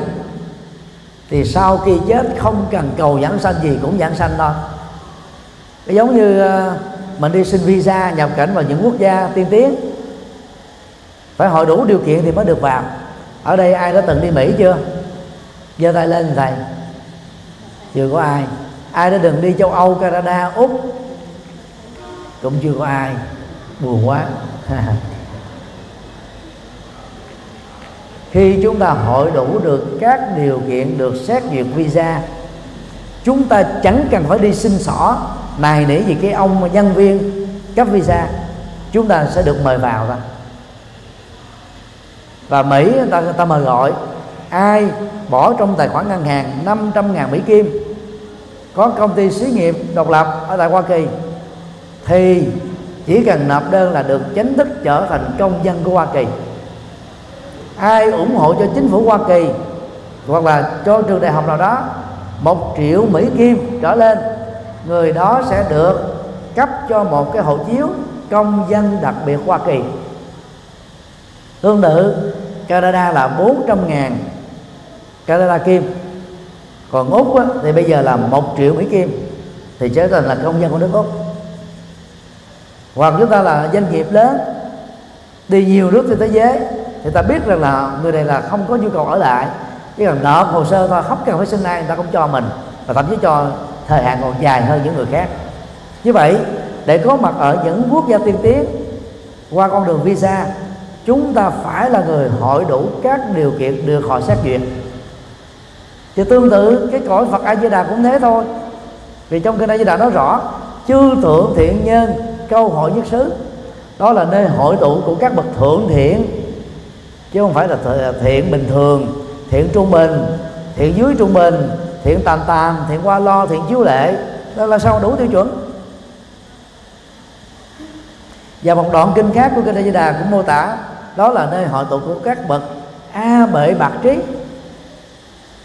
S1: thì sau khi chết không cần cầu giảng sanh gì cũng giảng sanh thôi. Cái giống như ờ, mình đi xin visa, nhập cảnh vào những quốc gia tiên tiến. Phải hội đủ điều kiện thì mới được vào. Ở đây ai đã từng đi mỹ chưa? Giơ tay lên, thầy. Chưa có ai. Ai đã từng đi châu âu, canada, úc? Cũng chưa có ai. Buồn quá. Khi chúng ta hội đủ được các điều kiện được xét duyệt visa, chúng ta chẳng cần phải đi xin xỏ này nỉ gì cái ông nhân viên cấp visa chúng ta sẽ được mời vào đó và Mỹ người ta, người ta mời gọi ai bỏ trong tài khoản ngân hàng 500 ngàn Mỹ Kim có công ty xí nghiệp độc lập ở tại Hoa Kỳ thì chỉ cần nộp đơn là được chính thức trở thành công dân của Hoa Kỳ. Ai ủng hộ cho chính phủ Hoa Kỳ hoặc là cho trường đại học nào đó một triệu Mỹ Kim trở lên người đó sẽ được cấp cho một cái hộ chiếu công dân đặc biệt Hoa Kỳ. Tương tự Canada là 400 ngàn Canada Kim. Còn Úc á, thì bây giờ là một triệu Mỹ Kim. Thì trở thành là công dân của nước Úc. Hoặc chúng ta là doanh nghiệp lớn đi nhiều nước trên thế giới thì ta biết rằng là người này là không có nhu cầu ở lại. Chỉ cần nợ hồ sơ thôi không cần phải xin ai người ta cũng cho mình và thậm chí cho thời hạn còn dài hơn những người khác. Như vậy, để có mặt ở những quốc gia tiên tiến, qua con đường visa, chúng ta phải là người hội đủ các điều kiện được họ xét duyệt. Thì tương tự, cái cõi Phật A Di Đà cũng thế thôi. Vì trong kinh A Di Đà nói rõ, chư thượng thiện nhân, câu hội nhất xứ, đó là nơi hội tụ của các bậc thượng thiện. Chứ không phải là thiện bình thường, thiện trung bình, thiện dưới trung bình thiện tàn tàn thiện qua lo thiện chiếu lệ. Đó là sao? Đủ tiêu chuẩn. Và một đoạn kinh khác của kinh A Di Đà cũng mô tả đó là nơi hội tụ của các bậc a bệ bạc trí.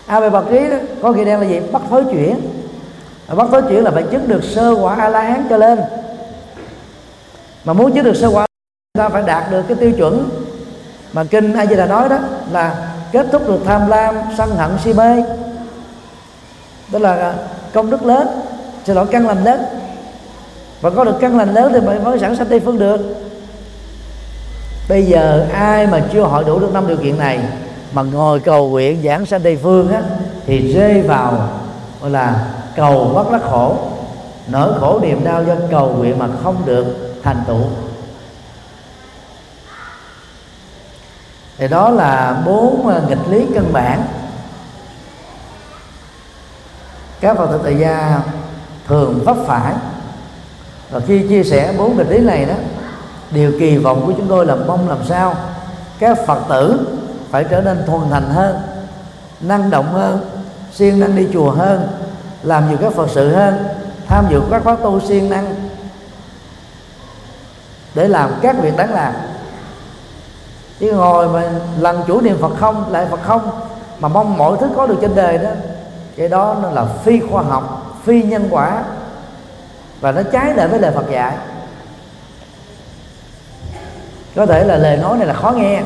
S1: A bệ bạc trí đó, có nghĩa đen là gì? Bắt thối chuyển. Bắt thối chuyển là phải chứng được sơ quả a la hán cho lên. Mà muốn chứng được sơ quả ta phải đạt được cái tiêu chuẩn mà kinh a di đà nói đó là kết thúc được tham lam sân hận si mê đó là à, công đức lớn, xin lỗi, căn lành lớn. Và có được căn lành lớn thì mới sẵn sanh tây phương được. Bây giờ ai mà chưa hội đủ được năm điều kiện này, mà ngồi cầu nguyện giảng sanh tây phương á, thì rơi vào, gọi là, cầu bất đắc khổ. Nỗi khổ niềm đau do cầu nguyện mà không được thành tựu. Thì đó là bốn à, nghịch lý căn bản các phật tử tại gia thường vấp phải. Và khi chia sẻ bốn nghịch lý này đó, điều kỳ vọng của chúng tôi là mong làm sao các phật tử phải trở nên thuần thành hơn, năng động hơn, siêng năng đi chùa hơn, làm nhiều các phật sự hơn, tham dự các khóa tu siêng năng để làm các việc đáng làm. Chứ ngồi mà lần chủ niệm phật không, lại phật không, mà mong mọi thứ có được trên đời đó cái đó nó là phi khoa học phi nhân quả. Và nó trái lại với lời phật dạy. Có thể là lời nói này là khó nghe.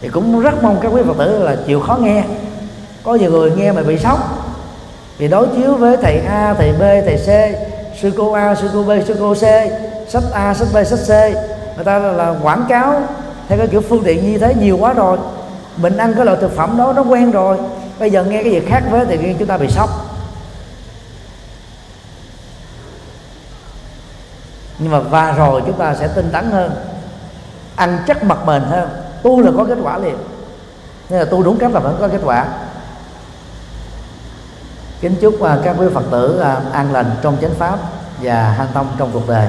S1: Thì cũng rất mong các quý phật tử là chịu khó nghe. Có nhiều người nghe mà bị sốc. Vì đối chiếu với thầy A, thầy B, thầy C, sư cô A, sư cô B, sư cô C, sách A, sách B, sách C, người ta là, là quảng cáo theo cái kiểu phương tiện như thế nhiều quá rồi. Mình ăn cái loại thực phẩm đó nó quen rồi bây giờ nghe cái gì khác với thì chúng ta bị sốc. Nhưng mà và rồi chúng ta sẽ tinh tấn hơn, ăn chắc mặt bền hơn. Tu là có kết quả liền. Nên là tu đúng cách là vẫn có kết quả. Kính chúc à, các quý phật tử à, an lành trong chánh pháp và hanh thông trong cuộc đời.